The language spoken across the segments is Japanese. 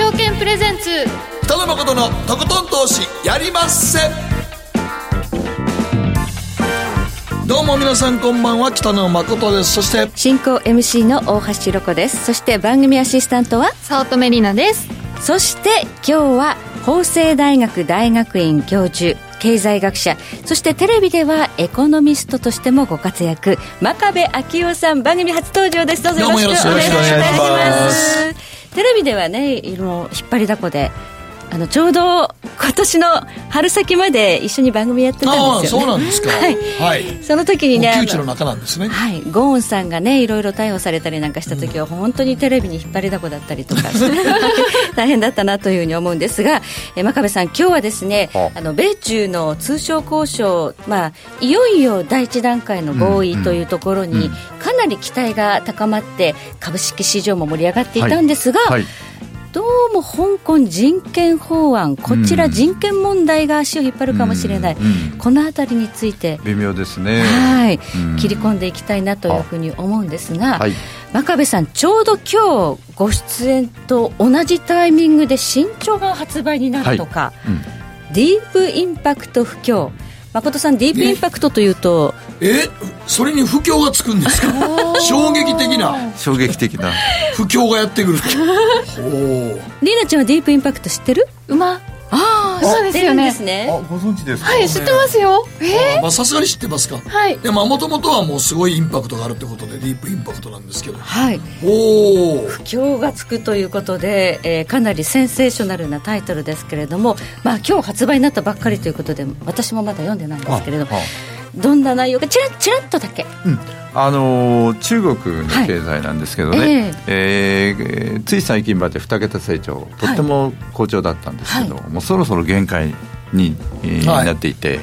証券プレゼンツ。北野誠のとことん投資やりまっせ。どうも皆さんこんばんは北野誠です。そして進行 MC の大橋ろ子です。そして番組アシスタントは？早乙女里奈です。そして今日は法政大学大学院教授経済学者。そしてテレビではエコノミストとしてもご活躍。真壁昭夫さん番組初登場です。どうぞよろしくお願いしますテレビではねいろ引っ張りだこであのちょうど今年の春先まで一緒に番組やってたんですよ、ね、そうなんですか。はい、はい、その時にね窮地の中なんですね。はい。ゴーンさんがねいろいろ逮捕されたりなんかした時は、本当にテレビに引っ張りだこだったりとか 大変だったなというふうに思うんですがえ真壁さん今日はですねあ。の米中の通商交渉まあいよいよ第一段階の合意というところに、かなり期待が高まって株式市場も盛り上がっていたんですが、はい。はいどうも香港人権法案、こちら人権問題が足を引っ張るかもしれない、うんうん、このあたりについて微妙ですね、はい、うん、切り込んでいきたいなというふうに思うんですが、はい、真壁さん、ちょうど今日ご出演と同じタイミングで新潮が発売になるとか、はい、ディープインパクト不況。誠さん、ディープインパクトというと、えそれに不況がつくんですか？衝撃的な。衝撃的な。不況がやってくる。とリーナちゃんはディープインパクト知ってる？馬ああそうですよね。ね。あご存知ですか？はい知ってますよ。ええさすがに知ってますか？はい。でももともとはもうすごいインパクトがあるってことでディープインパクトなんですけど。はい。おお不況がつくということで、えー、かなりセンセーショナルなタイトルですけれどもまあ今日発売になったばっかりということで私もまだ読んでないんですけれどもどんな内容かちらちらっとだけ、うん。あのー、中国の経済なんですけどね、はい、えー、えー、つい最近まで2桁成長とっても好調だったんですけど、はい、もうそろそろ限界に、えー、なっていて。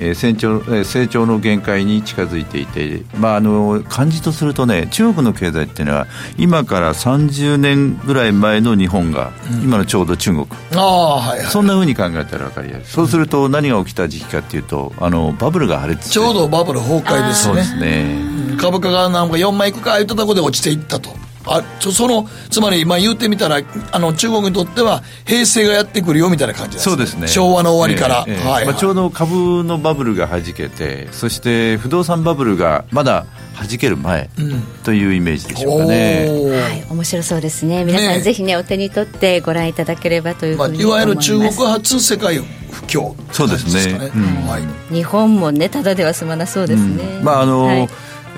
えー、成長成長の限界に近づいていて、まあ、あの感じとするとね中国の経済っていうのは今から30年ぐらい前の日本が、うん、今のちょうど中国。あ、はいはい、そんなふうに考えたら分かりやす。いそうすると何が起きた時期かっていうとあのバブルが破裂ちょうどバブル崩壊ですね。そうですね、株価がなんか4万いくか言ったところで落ちていったとあちそのつまり今言うてみたらあの中国にとっては平成がやってくるよみたいな感じです、ね、そうですね。昭和の終わりから、えーえー、はい、まあ、ちょうど株のバブルがはじけてそして不動産バブルがまだはじける前というイメージでしょうかね、うん、はい面白そうですね。皆さん、ぜひねお手に取ってご覧いただければというふうに、まあ、いわゆる中国発世界不況、そうですね、うん、はい、日本もねただでは済まなそうですね、うん、まああの、はい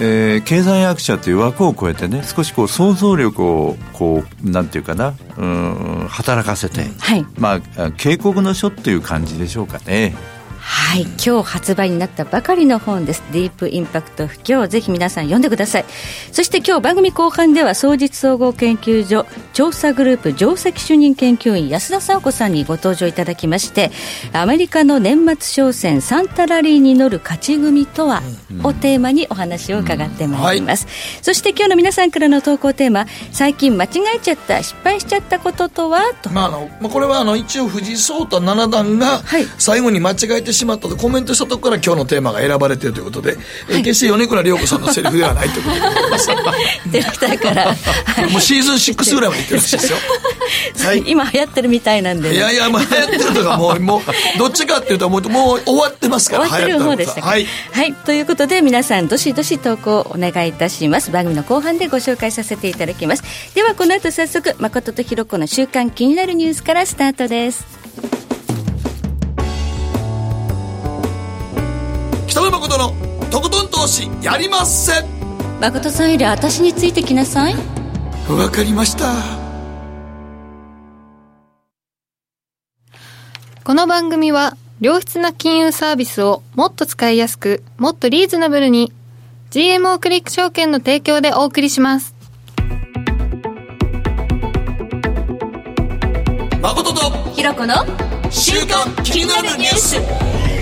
えー、経済学者という枠を超えてね少しこう想像力をこうなんていうかなうん働かせて、はい、まあ警告の書っていう感じでしょうかね。はい今日発売になったばかりの本です。ディープインパクト不況ぜひ皆さん読んでください。そして今日番組後半では総実総合研究所調査グループ上席主任研究員安田沙子さんにご登場いただきましてアメリカの年末商戦サンタラリーに乗る勝ち組とは、をテーマにお話を伺ってまいります、うんはい、そして今日の皆さんからの投稿テーマ最近間違えちゃった失敗しちゃったこととは？と、まあ、あのこれはあの一応藤井聡太七段が最後に間違えてしまったとコメントしたところから今日のテーマが選ばれているということで、はい、え決して米倉涼子さんのセリフではないということでございます。ディレクターから、もうシーズン6ぐらいまでいってるらしいですよ、はい、今流行ってるみたいなんで、いやいや、まあ、流行ってるとかもうもうどっちかっていうともうもう終わってますから終わってる方でしたはい、はい、ということで皆さんどしどし投稿お願いいたします。番組の後半でご紹介させていただきます。ではこの後早速誠とひろ子の週刊気になるニュースからスタートですとことん投資やりまっせ誠さんより私についてきなさい。わかりました。この番組は良質な金融サービスをもっと使いやすくもっとリーズナブルに GMO クリック証券の提供でお送りします。誠とひろこの週刊気になるニュース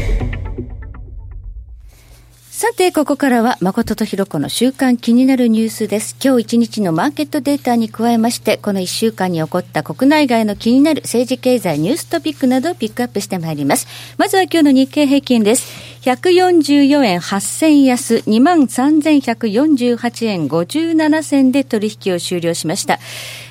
さて、ここからは、誠とひろこの週間気になるニュースです。今日一日のマーケットデータに加えまして、この一週間に起こった国内外の気になる政治経済ニューストピックなどをピックアップしてまいります。まずは今日の日経平均です。144円8000安、23,148円57銭で取引を終了しました。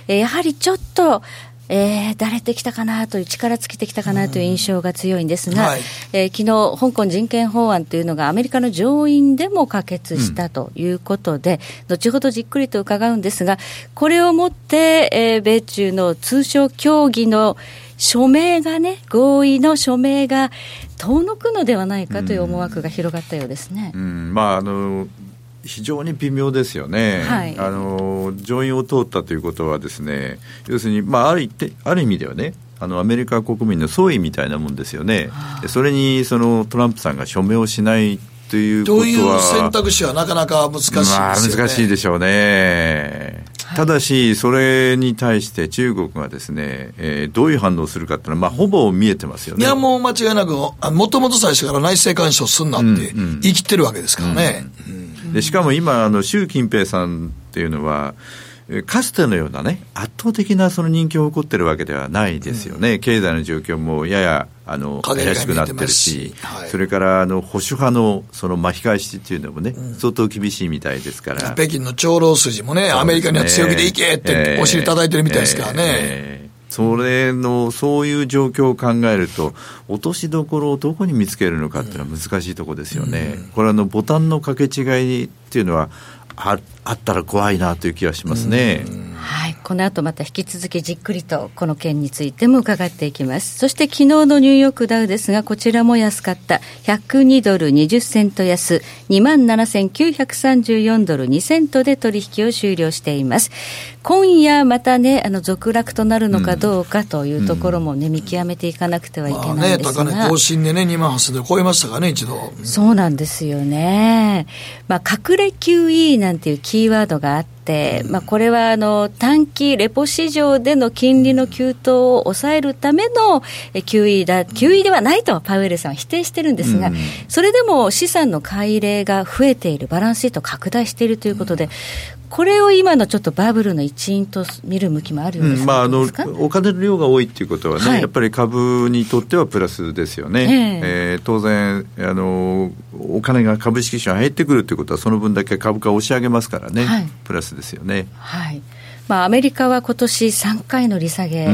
やはりちょっと、えー、だれてきたかなという、力尽きてきたかなという印象が強いんですが、はい、えー、昨日香港人権法案というのがアメリカの上院でも可決したということで、うん、後ほどじっくりと伺うんですが、これをもって、えー、米中の通商協議の署名がね、合意の署名が遠のくのではないかという思惑が広がったようですね。うん、うん、まああの非常に微妙ですよね、はい、あの上院を通ったということはですね要するに、まあ、あるある意味ではねあのアメリカ国民の総意みたいなもんですよね、それにそのトランプさんが署名をしないということは、という選択肢はなかなか難しいですよね、まあ、難しいでしょうね。ただし、それに対して中国がですね、えー、どういう反応するかっていうのは、まあ、ほぼ見えてますよね。いや、もう間違いなく、もともと最初から内政干渉すんなって言い切ってるわけですからね。うん。うんでしかも今あの習近平さんっていうのはかつてのようなね圧倒的なその人気を誇ってるわけではないですよね、うん、経済の状況もややあの怪しくなってるし、はい、それからあの保守派のその巻き返しっていうのもね、うん、相当厳しいみたいですから。北京の長老筋もね、ね。アメリカには強気でいけってお尻叩いてるみたいですからね。えーえ。ーそれの、そういう状況を考えると、落としどころをどこに見つけるのかっていうのは難しいところですよね。うん、これあの、ボタンの掛け違いっていうのは、ああったら怖いなという気がしますね。はい、この後また引き続きじっくりとこの件についても伺っていきます。そして昨日のニューヨークダウですが、こちらも安かった。102ドル20セント安、27,934ドル2セントで取引を終了しています。今夜またね、あの続落となるのかどうかというところもね、うん、見極めていかなくてはいけないんですが、まあね、高値更新でね、2万8000ドル超えましたかね、一度。そうなんですよね。まあ、隠れ QE なんていうキーワードがあって、まあ、これはあの短期レポ市場での金利の急騰を抑えるための QE だ、QE ではないとパウエルさんは否定してるんですが、それでも資産の買い入れが増えている、バランスシート拡大しているということで、これを今のちょっとバブルの一因と見る向きもあるようです、うん、まあ、あのお金の量が多いっていうことはね、はい、やっぱり株にとってはプラスですよね、えー、えー、当然あの、お金が株式市場に入ってくるということは、その分だけ株価を押し上げますからね、はい、プラスですよね。はいまあ、アメリカは今年3回の利下げ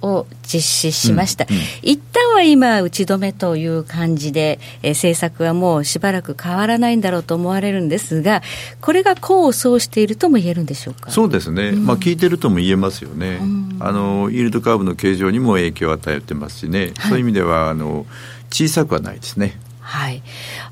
を実施しました、うんうん。うん、一旦は今、打ち止めという感じで、えー、政策はもうしばらく変わらないんだろうと思われるんですが、これが功を奏しているとも言えるんでしょうか？そうですね、まあ、効いてるとも言えますよね、あのイールドカーブの形状にも影響を与えてますしね、はい、そういう意味ではあの小さくはないですね。はい、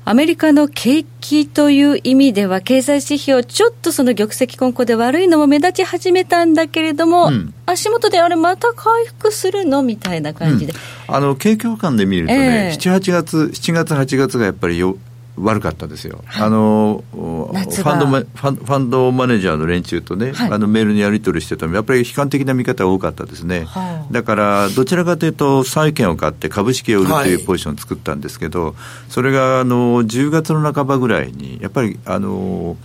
アメリカの景気という意味では、経済指標、ちょっとその玉石混交で悪いのも目立ち始めたんだけれども、うん、足元であれ、また回復するのみたいな感じで、うん、あの景況感で見るとね、えー、7、8月、7月、8月がやっぱりよ悪かったですよ、はい、あのファンドマファンドマネージャーの連中とね、はい、あのメールにやり取りしてても、やっぱり悲観的な見方が多かったですね、はい、だからどちらかというと、債券を買って株式を売るというポジションを作ったんですけど、それがあの10月の半ばぐらいに、やっぱりあの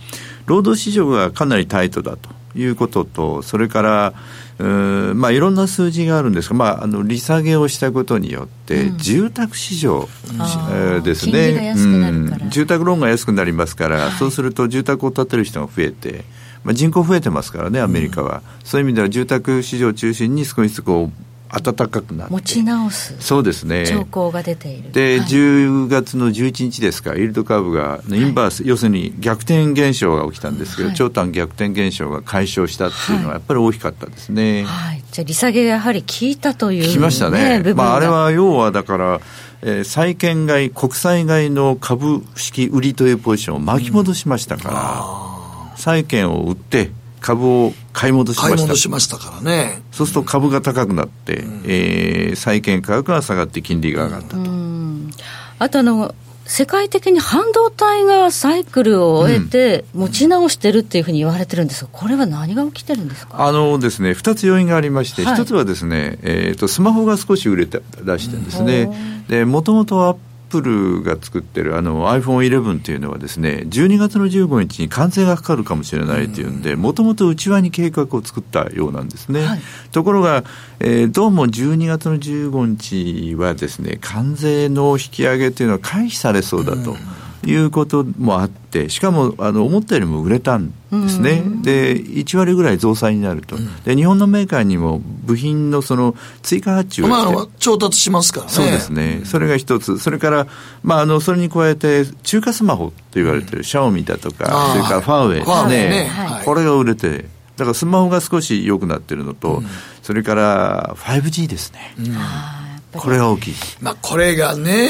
労働市場がかなりタイトだということと、それから、まあ、いろんな数字があるんですが、まあ、あの利下げをしたことによって、住宅市場、うん、ですね、うん、住宅ローンが安くなりますから、はい、そうすると住宅を建てる人が増えて、まあ、人口増えてますからね、アメリカは、うん、そういう意味では住宅市場を中心に少しずつこう暖かくなって。持ち直す。そうですね。兆候が出ている。で、はい、10月の11日ですか。イールドカーブがインバース、はい、要するに逆転現象が起きたんですけど、はい、長短逆転現象が解消したっていうのはやっぱり大きかったですね、はい、じゃあ利下げがやはり効いたという、ね、効きましたね、まあ、あれは要はだからえー、債券買い、国債買いの株式売りというポジションを巻き戻しましたから、うん、債券を売って、株を買い戻しました。買い戻しましたからね。そうすると株が高くなって、うん、えー、債券価格が下がって金利が上がったと。あとあの、世界的に半導体がサイクルを終えて、持ち直してるっていうふうに言われてるんですが、これは何が起きてるんですか？あのですね、2つ要因がありまして、はい、1つはですね、えーと、スマホが少し売れて出してるんですね。で、もともとアップルが作ってるあの iPhone11 っていうのはですね、12月の15日に関税がかかるかもしれないというんで、もともと内輪に計画を作ったようなんですね。はい、ところが、えー、どうも12月の15日はですね、関税の引き上げというのは回避されそうだと。いうこともあって、しかもあの思ったよりも売れたんですね、で1割ぐらい増産になると、で、日本のメーカーにも部品のその追加発注をまあ、調達しますからね。そうですね、それが一つ、それから、まあ、あのそれに加えて、中華スマホと言われてる、シャオミだとか、それからファーウェイですね、ね。はい、これが売れて、だからスマホが少し良くなってるのと、うん、それから 5G ですね。うん。これが大きい。まあ、これがね、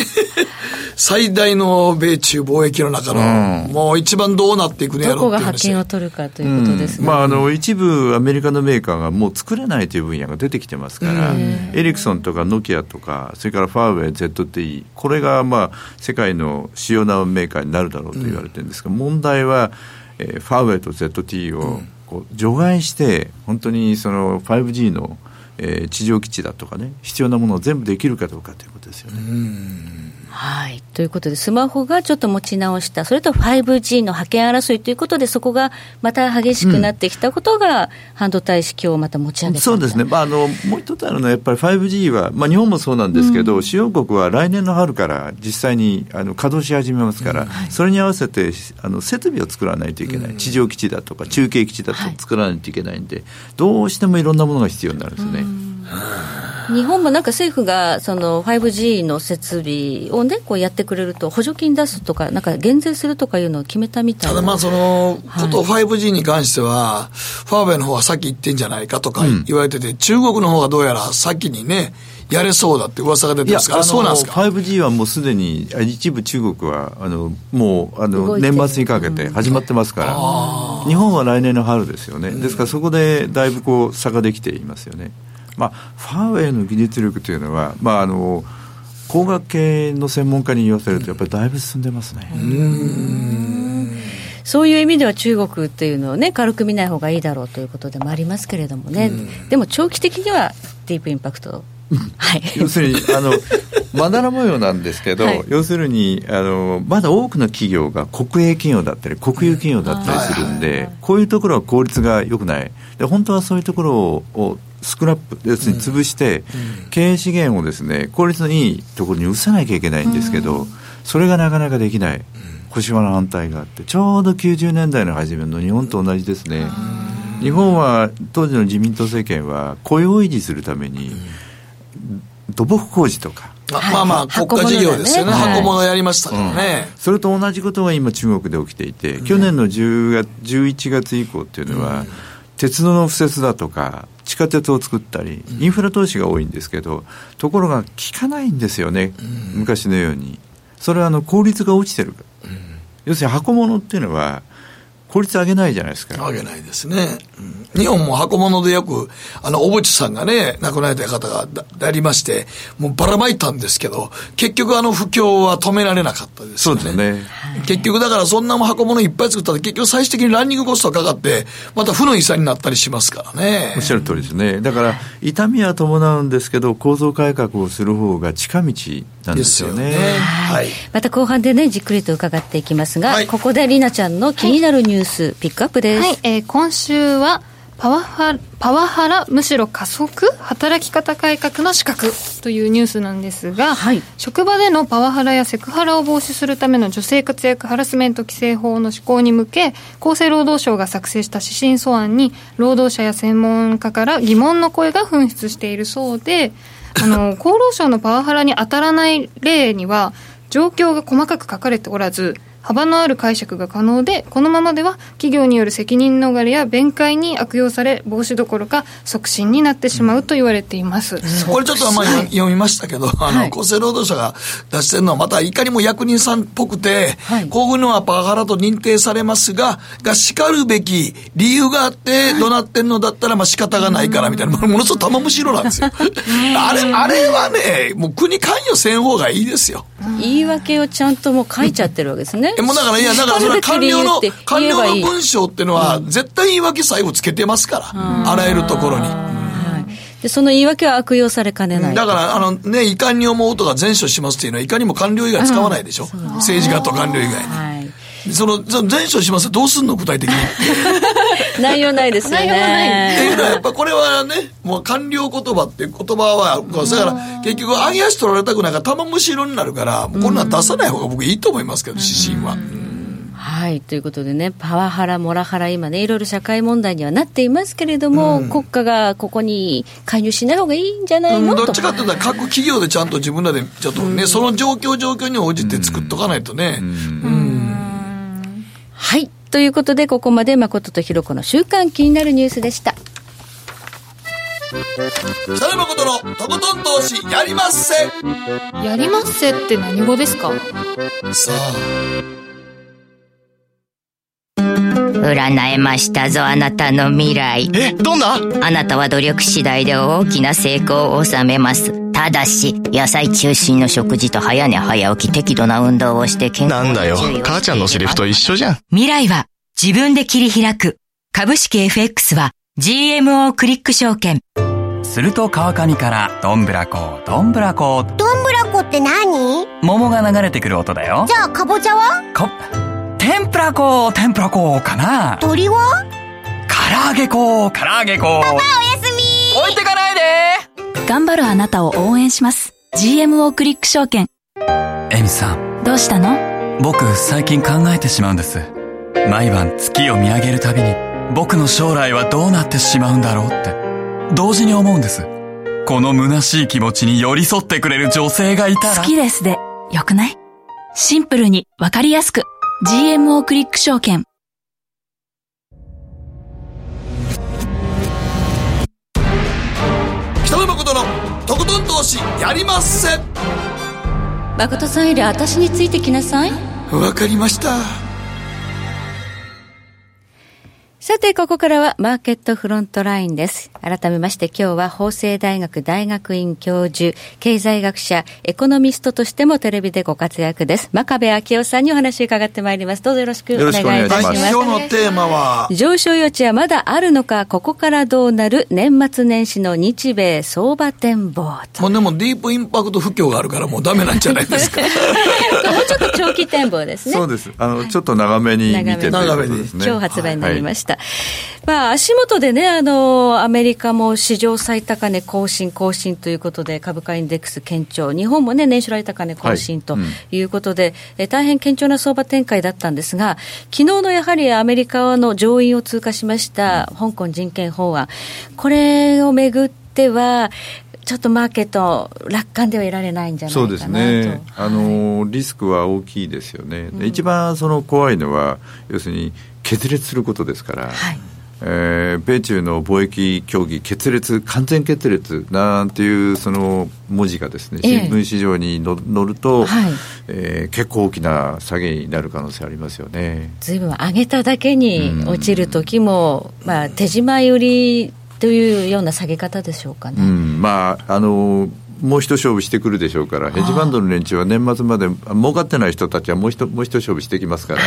最大の米中貿易の中の、うん、もう一番どうなっていくのやろうどこが覇権を取るかということですね。うん、まあ、あの、一部アメリカのメーカーがもう作れないという分野が出てきてますから、エリクソンとかノキアとか、それからファーウェイ、ZTE、これがまあ、世界の主要なメーカーになるだろうと言われてるんですが、うん、問題は、えー、ファーウェイと ZTE をこう除外して、本当にその 5G のえー、地上基地だとかね必要なものを全部できるかどうかということですよね。はい、ということで、スマホがちょっと持ち直した、それと 5G の覇権争いということで、そこがまた激しくなってきたことが、半導体市況をまた持ち上げた、そうですね、まあ、あのもう一つあるのは、やっぱり 5G は、まあ、日本もそうなんですけど、うん、主要国は来年の春から実際にあの稼働し始めますから、うん。はい、それに合わせてあの設備を作らないといけない、うん、地上基地だとか、中継基地だとか作らないといけないんで、はい、どうしてもいろんなものが必要になるんですね。日本もなんか政府がその 5G の設備をね、こうやってくれると、補助金出すとか、なんか減税するとかいうのを決めたみたいただまあそのこと、5G に関しては、ファーウェイの方が先行ってんじゃないかとか言われてて、うん、中国の方がどうやら先にね、やれそうだって噂が出てますから、そうなんですか？5G はもうすでに、一部中国はあのもうあの年末にかけて始まってますから、うん、日本は来年の春ですよね、ですからそこでだいぶこう差ができていますよね。まあ、ファーウェイの技術力というのは、まあ、あの工学系の専門家に言わせると、やっぱりだいぶ進んでますね。そういう意味では中国っていうのをね、軽く見ない方がいいだろうということでもありますけれどもね、でも長期的にはディープインパクト。はい、要するにあのまだら模様なんですけど、はい、要するにあのまだ多くの企業が国営企業だったり国有企業だったりするんで、こういうところは効率が良くないで本当はそういうところをスクラップ、要するに潰して、経営資源をですね、効率のいいところに移さなきゃいけないんですけど、それがなかなかできない。小島の反対があって、ちょうど90年代の初めの日本と同じですね。日本は当時の自民党政権は雇用を維持するために土木工事とかまあまあ国家事業ですよね、箱物やりましたからね、それと同じことが今中国で起きていて、去年の10月11月以降っていうのは、鉄道の敷設だとか地下鉄を作ったり、インフラ投資が多いんですけど、ところが効かないんですよね、昔のように。それはあの効率が落ちてる。要するに箱物っていうのは、効率上げないじゃないですか。上げないですね。うん、日本も箱物でよく、あの、小渕さんがね、亡くなられた方がありまして、もうばらまいたんですけど、結局あの不況は止められなかったですよね。そうですね。結局だからそんなも箱物いっぱい作ったら結局最終的にランニングコストがかかって、また負の遺産になったりしますからね。おっしゃる通りですね。だから、痛みは伴うんですけど、構造改革をする方が近道なんですよね。よねはい。また後半でね、じっくりと伺っていきますが、はい、ここでりなちゃんの気になるニュース、ピックアップです。はい、えー、今週は、パワハパワハラむしろ加速働き方改革の資格というニュースなんですが、はい、職場でのパワハラやセクハラを防止するための女性活躍ハラスメント規制法の施行に向け厚生労働省が作成した指針素案に労働者や専門家から疑問の声が噴出しているそうであの厚労省のパワハラに当たらない例には状況が細かく書かれておらず幅のある解釈が可能でこのままでは企業による責任逃れや弁解に悪用され防止どころか促進になってしまうと言われています、うん、これちょっとまあ、はい、読みましたけどあの、はい、厚生労働省が出してるのはまたいかにも役人さんっぽくて、はい、こういうのはパワハラと認定されますががしかるべき理由があって怒鳴ってんのだったらまあ仕方がないからみたいな、ものすごく玉虫色なんですよ。あれあれはねもう国関与せん方がいいですよ。言い訳をちゃんともう書いちゃってるわけですね。え、もうだから、いや、だからそれは官僚の、官僚の文章っていうのは、絶対言い訳最後つけてますから、あらゆるところに。でその言い訳は悪用されかねない。だから、あのね、遺憾に思うとか前処しますっていうのは、いかにも官僚以外使わないでしょ。政治家と官僚以外に。はいその、その前処しますどうすんの具体的に？内容ないですよね。内容ない。っていうのは、やっぱこれはね、もう官僚言葉っていう言葉は、だから結局、揚げ足取られたくないから玉虫色になるから、こんなん出さない方が僕いいと思いますけど、指針は。はいということでね、パワハラ、モラハラ、今ね、いろいろ社会問題にはなっていますけれども、うん、国家がここに介入しない方がいいんじゃないの、うん、どっちかっていうと、各企業でちゃんと自分らで、ちょっとね、うん、その状況、状況に応じて作っとかないとね。はい。ということで、ここまで誠とひろ子の週間気になるニュースでした。北野誠のとことん投資やりまっせやりまっせって何語ですか？さあ。占えましたぞ、あなたの未来。え、どんな？あなたは努力次第で大きな成功を収めます。ただし、野菜中心の食事と早寝早起き適度な運動をして健康なんだよ、母ちゃんのセリフと一緒じゃん。未来は自分で切り開く。株式 FX は GMO クリック証券。すると川上からどんぶらこどんぶらこどんぶらこって何？桃が流れてくる音だよじゃあかぼちゃは？か天ぷら粉、天ぷら粉かな鳥は？唐揚げ粉、唐揚げ粉。パパおやすみ置いてかないで頑張るあなたを応援します。GMO クリック証券。エミさん。どうしたの？僕、最近考えてしまうんです。毎晩月を見上げるたびに、僕の将来はどうなってしまうんだろうって、同時に思うんです。この虚しい気持ちに寄り添ってくれる女性がいたら。好きですで、よくない？シンプルにわかりやすく。GMO クリック証券北野誠のとことん投資やりまっせ。誠さんより私についてきなさい。わかりましたさて、ここからはマーケットフロントラインです。改めまして今日は法政大学大学院教授、経済学者、エコノミストとしてもテレビでご活躍です。真壁昭夫さんにお話を伺ってまいります。どうぞよろしくお願いいたします。今日のテーマは？上昇余地はまだあるのか、ここからどうなる年末年始の日米相場展望。もうでもディープインパクト不況があるからもうダメなんじゃないですか。もうちょっと長期展望ですね。そうです。あの、ちょっと長めに見て長めに、ね、今日発売になりました。はいまあ、足元でね、あの、アメリカも史上最高値更新、更新ということで、株価インデックス堅調、日本もね、年初来高値更新とい。うことで、はいうん、え大変堅調な相場展開だったんですが、昨日のやはりアメリカの上院を通過しました香港人権法案、これをめぐっては、ちょっとマーケット、楽観ではいられないんじゃないかなと。そうですね、あのリスクは大きいですよね、うん、一番その怖いのは、要するに決裂することですから。はいえー、米中の貿易協議決裂、完全決裂なんていうその文字がですね、新聞市場に載ると、はい、えー、結構大きな下げになる可能性ありますよね。ずいぶん上げただけに落ちる時も、まあ、手締まい売りというような下げ方でしょうかね。うん、まああのもう一勝負してくるでしょうから、ヘッジファンドの連中は年末まで儲かってない人たちはもう一もう一勝負してきますから、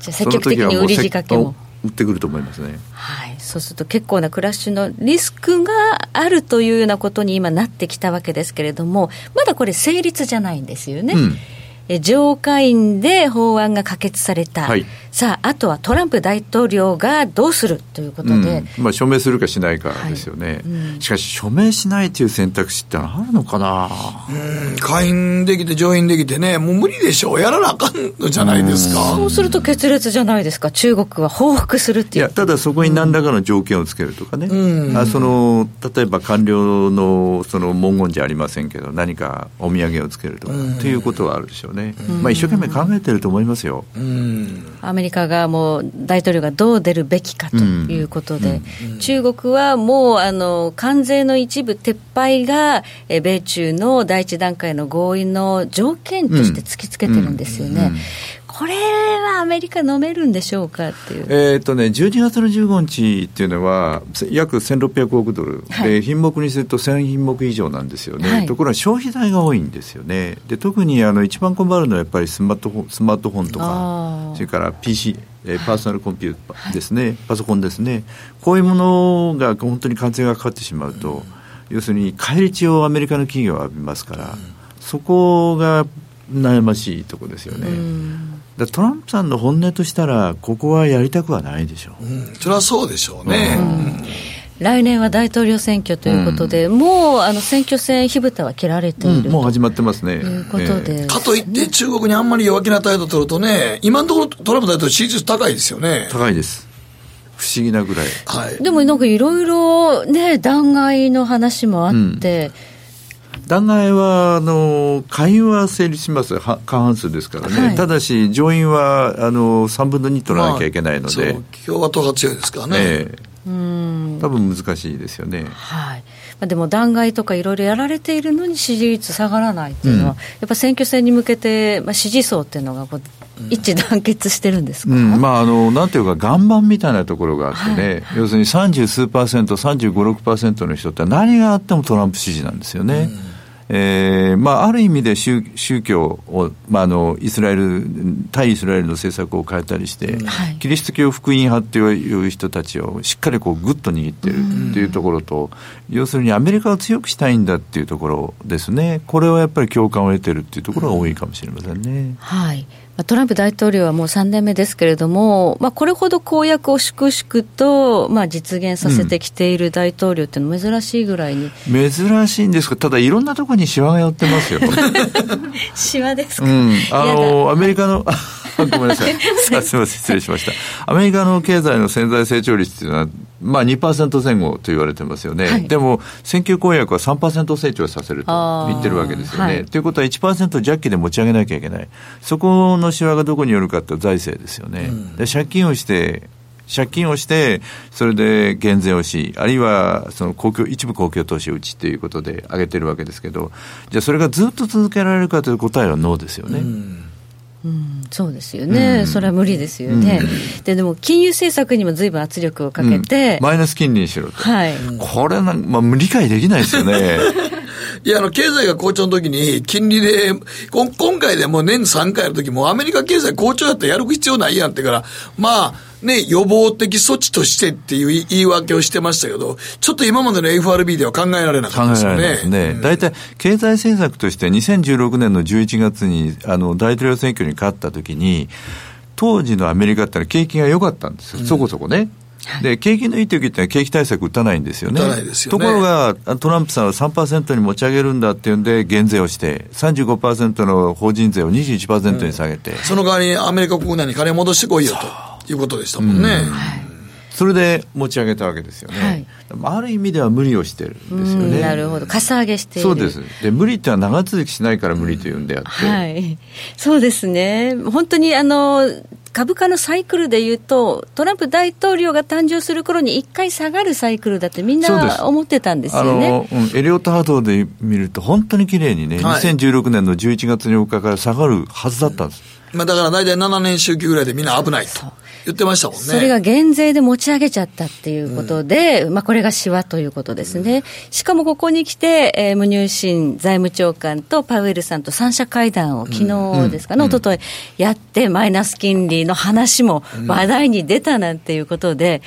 じゃ積極的に売り仕掛けも。売ってくると思いますね、はい、そうすると結構なクラッシュのリスクがあるというようなことに今なってきたわけですけれどもまだこれ成立じゃないんですよね。うん。上下院で法案が可決された、はい、さあ、あとはトランプ大統領がどうするということで、うん、まあ、署名するかしないかですよね、はいうん、しかし、署名しないという選択肢ってあるのかな、うん、下院できて、上院できてね、もう無理でしょう、やらなあかんのじゃないですか。そうすると決裂じゃないですか、中国は報復するっていう。いや、ただそこに何らかの条件をつけるとかね、うん、あその例えば官僚のその文言じゃありませんけど、何かお土産をつけるとか、っていうことはあるでしょうね。まあ、一生懸命考えてると思いますよ。アメリカがもう大統領がどう出るべきかということで、中国はもうあの関税の一部撤廃が米中の第一段階の合意の条件として突きつけてるんですよね。これはアメリカ飲めるんでしょうかっていう。えっ、とね、12月の15日っていうのは、約1600億ドル、はい、品目にすると1000品目以上なんですよね、はい、ところが消費財が多いんですよね、で特にあの一番困るのはやっぱりスマートフォンスマートフォンとか、それから PC、えー、パーソナルコンピューターですね、はい、パソコンですね、こういうものが本当に関税がかかってしまうと、うん、要するに返り血をアメリカの企業は浴びますから、うん、そこが悩ましいとこですよね。トランプさんの本音としたら、ここはやりたくはないでしょう。うん、それはそうでしょうね。来年は大統領選挙ということで、うん、もうあの選挙戦、火蓋は切られている、うん、もう始まってますね。いうことで、えー、かといって、中国にあんまり弱気な態度を取るとね、今のところトランプ大統領、支持率高いですよね。高いです。不思議なぐらい。はい、でもなんかいろいろね、弾劾の話もあって、うん弾劾は、あの、下院は成立します。過半数ですからね。はい、ただし、上院は、あの、3分の2取らなきゃいけないので。まあ、共和党が強いですからね。ええー、多分難しいですよね。はい。まあ、でも弾劾とかいろいろやられているのに支持率下がらないっていうのは、うん、やっぱ選挙戦に向けて、まあ、支持層っていうのがこう一致団結してるんですか、うん、まあ、あのなんていうか、岩盤みたいなところがあってね、はい、要するに30数パーセント、35、6%の人って何があってもトランプ支持なんですよね。うんえーまあ、ある意味で宗宗教を、まあ、あのイスラエル対イスラエルの政策を変えたりして、はい、キリスト教福音派っていう人たちをしっかりこうぐっと握ってるっていうところと、要するにアメリカを強くしたいんだっていうところですね、これはやっぱり共感を得てるっていうところが多いかもしれませんね。はいトランプ大統領はもう3年目ですけれども、まあ、これほど公約を粛々と、まあ、実現させてきている大統領っていうのは珍しいぐらいに、うん、珍しいんですが、ただいろんなところにしわが寄ってますよ。しわですか、うん、あのアメリカの ごめんなさい。すみません、失礼しました。アメリカの経済の潜在成長率っていうのは、まあ2%前後と言われてますよね。はい、でも、選挙公約は3%成長させると言ってるわけですよね。と、はい、いうことは1%ジャッキで持ち上げなきゃいけない。そこのしわがどこによるかって財政ですよね。うん、で借金をして、借金をして、それで減税をし、あるいはその公共一部公共投資を打ちということで上げてるわけですけど、じゃあそれがずっと続けられるかという答えはノーですよね。うんうん、そうですよね、うん、それは無理ですよね、うん、ででも金融政策にもずいぶん圧力をかけて、マイナス金利にしろと、はい、これな、まあ、理解できないですよね。いや、あの、経済が好調の時に、金利で、今回でもう年3回の時も、アメリカ経済好調やったらやる必要ないやんってから、まあ、ね、予防的措置としてっていう言い訳をしてましたけど、ちょっと今までの FRB では考えられなかったですよね。考えね。大、体、経済政策として2016年の11月に、あの、大統領選挙に勝った時に、当時のアメリカってのは景気が良かったんですよ、そこそこね。で、景気のいい時って景気対策打たないんですよね。よね。ところが、トランプさんは3%に持ち上げるんだっていうんで、減税をして、35%の法人税を21%に下げて、うん、その代わりにアメリカ国内に金戻してこいよと。いうことでしたもんね。うん。それで持ち上げたわけですよね、はい、ある意味では無理をしてるんですよね。なるほど、かさ上げしている。そうです。で、無理ってのは長続きしないから無理というんであって、はい、そうですね、本当にあの株価のサイクルでいうと、トランプ大統領が誕生する頃に一回下がるサイクルだってみんな思ってたんですよね。あの、うん、エリオットハードで見ると本当に綺麗にね、はい、2016年の11月8日から下がるはずだったんです。まあ、だから大体7年周期ぐらいでみんな危ないと。言ってましたもんね。それが減税で持ち上げちゃったっていうことで、うん、まあこれがしわということですね。うん、しかもここに来て、えー、ムニューシン財務長官とパウエルさんと三者会談を昨日ですかね、うん、一昨日やって、マイナス金利の話も話題に出たなんていうことで、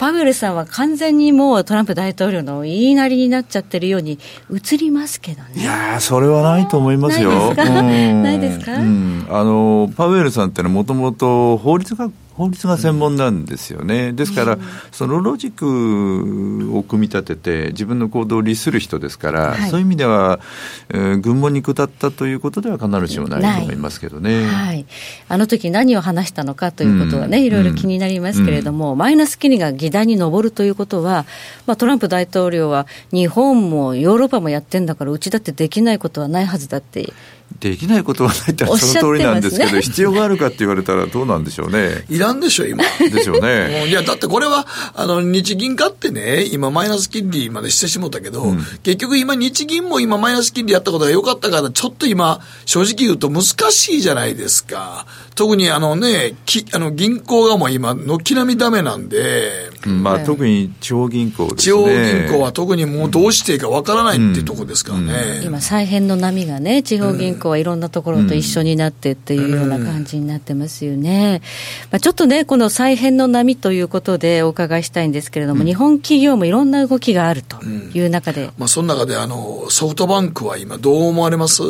パウエルさんは完全にもうトランプ大統領の言いなりになっちゃってるように映りますけどね。いやそれはないと思いますよ。ないですか、うん、あの、パウエルさんってのはもともと法律学法律が専門なんですよね、ですから、そのロジックを組み立てて、自分の行動を律する人ですから、はい、そういう意味では、えー、軍門に下ったということでは必ずしもないと思いますけどね。はい、あの時何を話したのかということはね、いろいろ気になりますけれども、うん、マイナス金利が議題に上るということは、まあ、トランプ大統領は、日本もヨーロッパもやってんだから、うちだってできないことはないはずだって。できないことはないってその通りなんですけど、ね、必要があるかって言われたらどうなんでしょうね。いらんでしょ、今。でしょ うね。いや、だってこれは、あの、日銀買ってね、今マイナス金利までしてしもたけど、うん、結局今日銀も今マイナス金利やったことが良かったから、ちょっと今、正直言うと難しいじゃないですか。特にあのね、きあの銀行がもう今、軒並みダメなんで。まあ、特に地方銀行ですね。地方銀行は特にもうどうしていいかわからないっていうところですからね。うん、今、再編の波がね、地方銀降はいろんなところと一緒になってっていうような感じになってますよね。まあ、ちょっとね、この再編の波ということでお伺いしたいんですけれども、日本企業もいろんな動きがあるという中で。まあ、その中であの、ソフトバンクは今どう思われます？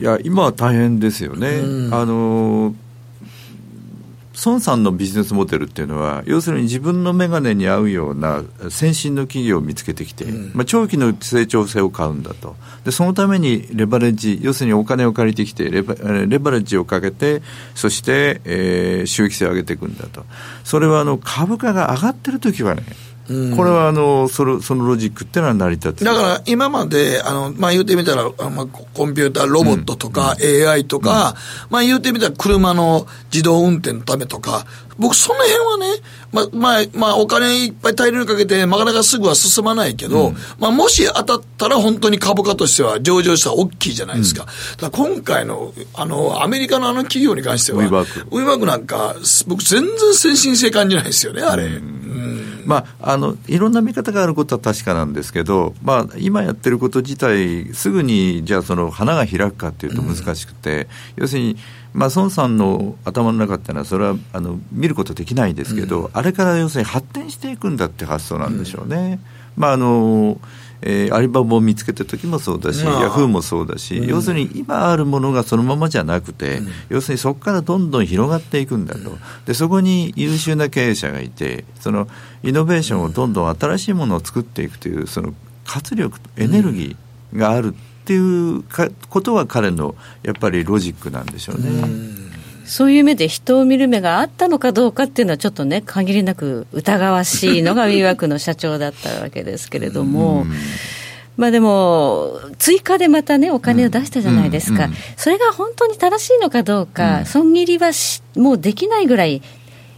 いや、今は大変ですよね。あの孫さんのビジネスモデルっていうのは、要するに自分の眼鏡に合うような先進の企業を見つけてきて、うん、まあ、長期の成長性を買うんだと。で、そのためにレバレッジ、要するにお金を借りてきてレバ、レバレッジをかけて、そして、えー、収益性を上げていくんだと、それはあの株価が上がってる時はね、これはあのそのそのロジックっていうのは成り立ってだから今まで、あのまあ、言ってみたら、まあ、コンピューター、ロボットとか、うん、AI とか、うん、まあ、言ってみたら車の自動運転のためとか、僕、その辺はね、まあ、まあ、まあ、お金いっぱい大量にかけて、なかなかすぐは進まないけど、うん、まあ、もし当たったら本当に株価としては上場したら大きいじゃないですか。だから今回の、あの、アメリカのあの企業に関しては、ウィーバーク。ウィーバークなんか、僕全然先進性感じないですよね、あれ。うんまあ、あのいろんな見方があることは確かなんですけど、まあ、今やってること自体、すぐにじゃあ、その花が開くかっていうと難しくて、うん、要するに、まあ、孫さんの頭の中っていうのは、それはあの見ることできないですけど、うん、あれから要するに発展していくんだって発想なんでしょうね。うん、まああのえー、アリババを見つけた時もそうだし、ヤフーもそうだし、うん、要するに今あるものがそのままじゃなくて、うん、要するにそこからどんどん広がっていくんだと、でそこに優秀な経営者がいて、そのイノベーションをどんどん新しいものを作っていくという、その活力、エネルギーがあるっていうかことは彼のやっぱりロジックなんでしょうね。うん。そういう目で人を見る目があったのかどうかっていうのは、ちょっとね、限りなく疑わしいのが WeWork の社長だったわけですけれども。まあでも、追加でまたね、お金を出したじゃないですか、うん。うん、それが本当に正しいのかどうか、損切りはもうできないぐらい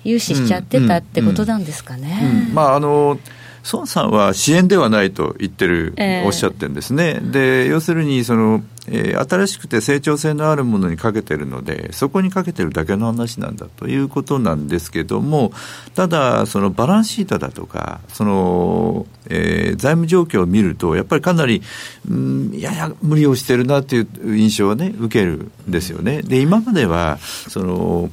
融資しちゃってたってことなんですかね。まああの孫さんは支援ではないと言ってる、えー、おっしゃってるんですね。で、要するに、その、えー、新しくて成長性のあるものにかけてるので、そこにかけてるだけの話なんだということなんですけども、ただ、そのバランスシートだとか、その、えー、財務状況を見ると、やっぱりかなり、うん、やや無理をしてるなという印象をね、受けるんですよね。で、今までは、その、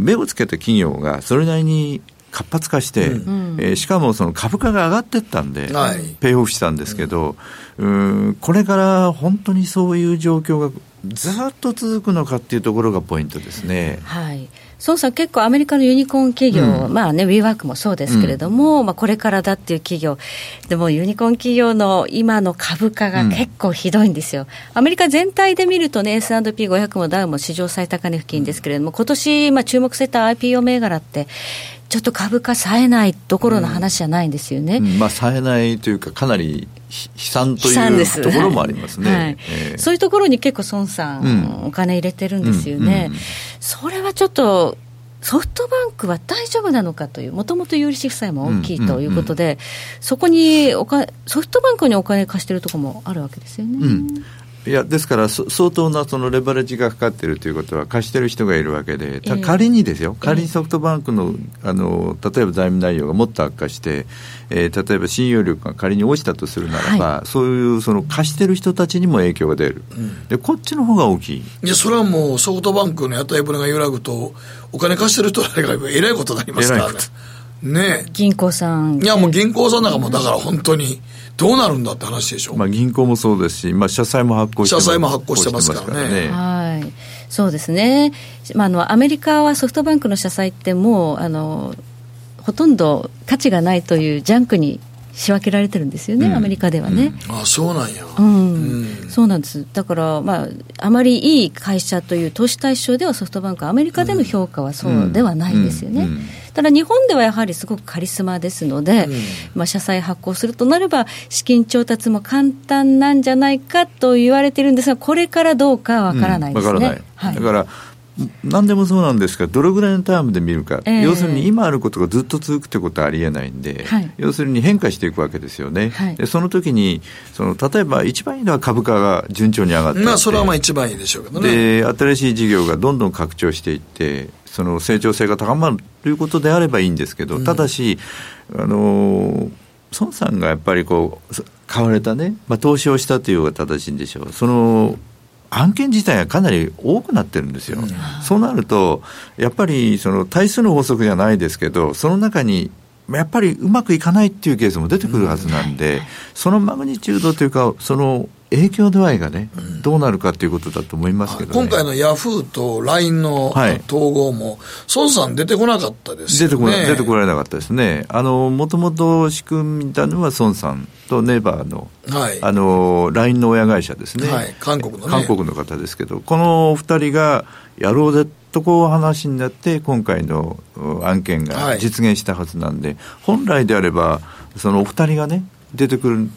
目をつけた企業がそれなりに活発化して、うん、えー、しかもその株価が上がっていったんで、はい、ペイオフしたんですけど、うん、んこれから本当にそういう状況がずっと続くのかっていうところがポイントですね。はい。そうそう、結構アメリカのユニコーン企業、うん、まあね、ウィーワークもそうですけれども、うん、まあこれからだっていう企業、でもユニコーン企業の今の株価が結構ひどいんですよ。うん、アメリカ全体で見るとね、S&P500 もダウも史上最高値付近ですけれども、今年、まあ注目された IPO 銘柄って、ちょっと株価冴えないどころの話じゃないんですよね。まあ冴えないというか、かなり悲惨というところもありますね、はい。えー、そういうところに結構孫さん、うん、お金入れてるんですよね、うんうん、それはちょっとソフトバンクは大丈夫なのかという、もともと有利子負債も大きいということで、うんうんうん、そこにおかソフトバンクにお金貸してるところもあるわけですよね。うんいやですから相当なそのレバレッジがかかっているということは貸してる人がいるわけで、仮にですよ、仮にソフトバンクのあの例えば財務内容がもっと悪化して、えー、例えば信用力が仮に落ちたとするならば、はい、そういうその貸してる人たちにも影響が出る、うん、でこっちの方が大きい。いやそれはもうソフトバンクの屋台船が揺らぐとお金貸してる人らがえらいことになりますからね。ね銀行さん。いやもう銀行さんなんかもだから本当に。どうなるんだって話でしょ。まあ銀行もそうですし、まあ社債も発行して社債も発行してますからね。はい。そうですね。まああのアメリカはソフトバンクの社債ってもうあのほとんど価値がないというジャンクに仕分けられてるんですよね、うん、アメリカではね。うん、あそうなんや、うん、うん、そうなんです、だから、まあ、あまりいい会社という投資対象ではソフトバンク、アメリカでの評価はそうではないですよね。ただ日本ではやはりすごくカリスマですので、まあ、社債発行するとなれば、資金調達も簡単なんじゃないかと言われてるんですが、これからどうかわからないですね。はい、だから何でもそうなんですが、どれぐらいのタームで見るか、えー、要するに今あることがずっと続くということはありえないんで、はい、要するに変化していくわけですよね、はい、でその時にその例えば一番いいのは株価が順調に上がってまあ、それはまあ一番いいでしょうけどね。で新しい事業がどんどん拡張していって、その成長性が高まるということであればいいんですけど、ただし、あの孫さんがやっぱりこう買われたね、まあ、投資をしたというのが正しいんでしょう。その案件自体がかなり多くなってるんですよ。うん、そうなると、やっぱりその対数の法則じゃないですけど、その中にやっぱりうまくいかないっていうケースも出てくるはずなんで、そのマグニチュードというか、その影響度合いがね、どうなるかということだと思いますけど、ね、今回のヤフーと LINE の統合も、孫さん出てこなかったですよね。出てこ出てこられなかったですね。あの、もともと仕組みたのは孫さんとネバーの、はい、あの、LINE の親会社ですね。はい、韓国の、ね、韓国の方ですけど、このお二人がやろうでとこう話になって、今回の案件が実現したはずなんで、はい、本来であれば、そのお二人がね、出てくる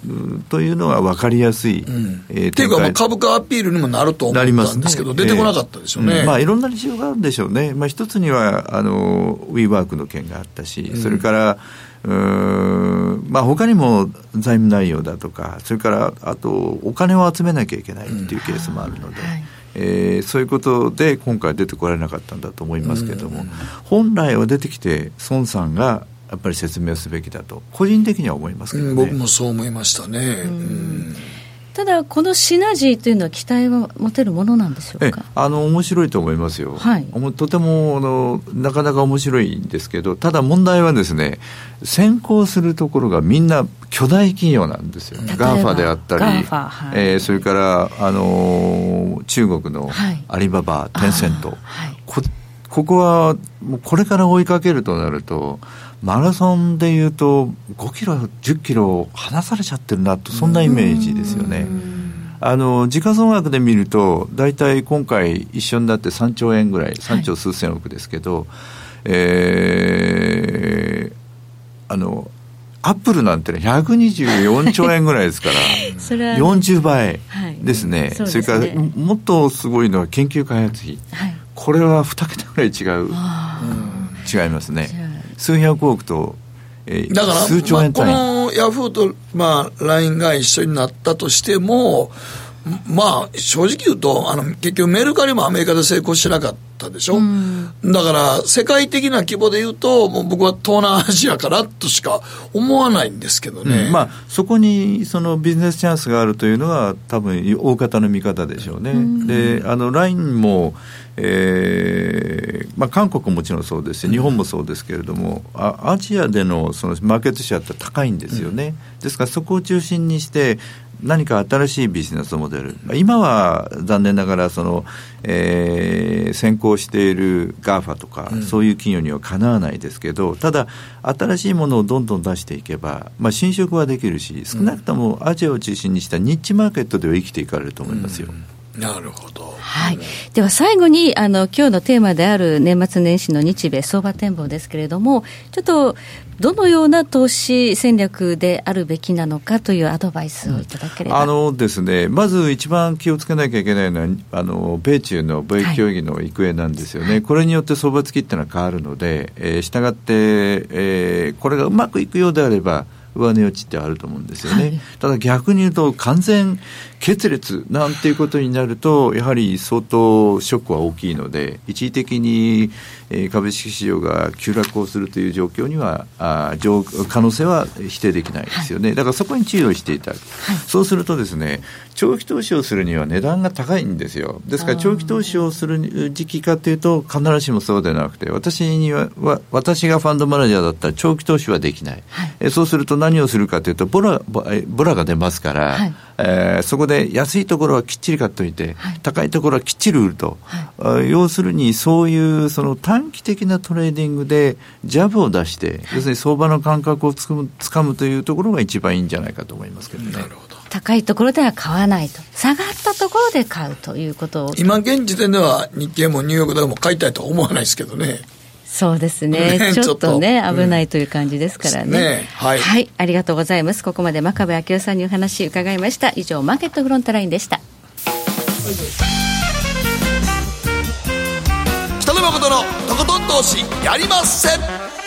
というのは分かりやすい、うん、えー、っていうか、株価アピールにもなると思ったんですけど、ね、出てこなかったでしょうね、えー。うん、まあ、いろんな事情があるんでしょうね、まあ、一つにはあのウィーワークの件があったし、それから、うんまあ他にも財務内容だとか、それからあとお金を集めなきゃいけないっていうケースもあるので。はいえー、そういうことで今回出てこられなかったんだと思いますけれども、本来は出てきて孫さんがやっぱり説明すべきだと個人的には思いますけど、ね、僕もそう思いましたね。うんただ、このシナジーというのは期待は持てるものなんでしょうか？あの面白いと思いますよ、はい、とてもあのなかなか面白いんですけど、ただ問題はですね、先行するところがみんな巨大企業なんですよ、 GAFA であったり、はい、えー、それからあの中国のアリババ、テンセント、はい、こここはもうこれから追いかけるとなると、マラソンでいうと5キロ、10キロ離されちゃってるなと、そんなイメージですよね。あの時価総額で見ると、大体今回一緒になって3兆円ぐらい、3兆数千億ですけど、はい、えー、あの、アップルなんてね、124兆円ぐらいですから、40倍ですね、はい、それからもっとすごいのは研究開発費、はい、これは2桁ぐらい違う、違いますね。数百億と、えー、だから数兆円単位、まあ、このヤフーと、まあ、LINE が一緒になったとしても、まあ、正直言うと、あの、結局メルカリもアメリカで成功しなかったでしょ？うん、だから、世界的な規模で言うと、もう僕は東南アジアからとしか思わないんですけどね。うん、まあ、そこにそのビジネスチャンスがあるというのは、多分大方の見方でしょうね。うん、で、あの、LINE も、えーまあ、韓国ももちろんそうですし、日本もそうですけれども、あアジアでのそのマーケットシェアって高いんですよね、うん、ですからそこを中心にして、何か新しいビジネスモデル、今は残念ながらその、えー、先行している GAFA とか、うん、そういう企業にはかなわないですけど、ただ、新しいものをどんどん出していけば、まあ、侵食はできるし、少なくともアジアを中心にしたニッチマーケットでは生きていかれると思いますよ。うん、なるほど。はい、では最後にあの今日のテーマである年末年始の日米相場展望ですけれども、ちょっとどのような投資戦略であるべきなのかというアドバイスをいただければ、あのですね、まず一番気をつけなきゃいけないのは、あの米中の貿易協議の行方なんですよね、はい、これによって相場付きっていうのは変わるので、えー、したがって、えー、これがうまくいくようであれば、上値余地ってあると思うんですよね。はい、ただ逆に言うと完全決裂なんていうことになると、やはり相当ショックは大きいので、一時的に株式市場が急落をするという状況には、あ可能性は否定できないですよね。だからそこに注意をしていただく。はい、そうするとですね、長期投資をするには値段が高いんですよ。ですから長期投資をする時期かというと、必ずしもそうではなくて、私には、私がファンドマネージャーだったら長期投資はできない。はい、そうすると何をするかというと、ボラ、ボラが出ますから、はい。えー、そこで安いところはきっちり買っておいて、はい、高いところはきっちり売ると、はい、要するにそういうその短期的なトレーディングでジャブを出して、はい、要するに相場の感覚をつかむつかむというところが一番いいんじゃないかと思いますけどね。なるほど高いところでは買わないと、下がったところで買うということを今現時点では日経もニューヨークダウも買いたいとは思わないですけどね。そうですね。ねちょっとね、危ないという感じですからね。ねはい、はい。ありがとうございます。ここまで真壁昭夫さんにお話伺いました。以上、マーケットフロントラインでした。北野誠のとことん投資やりません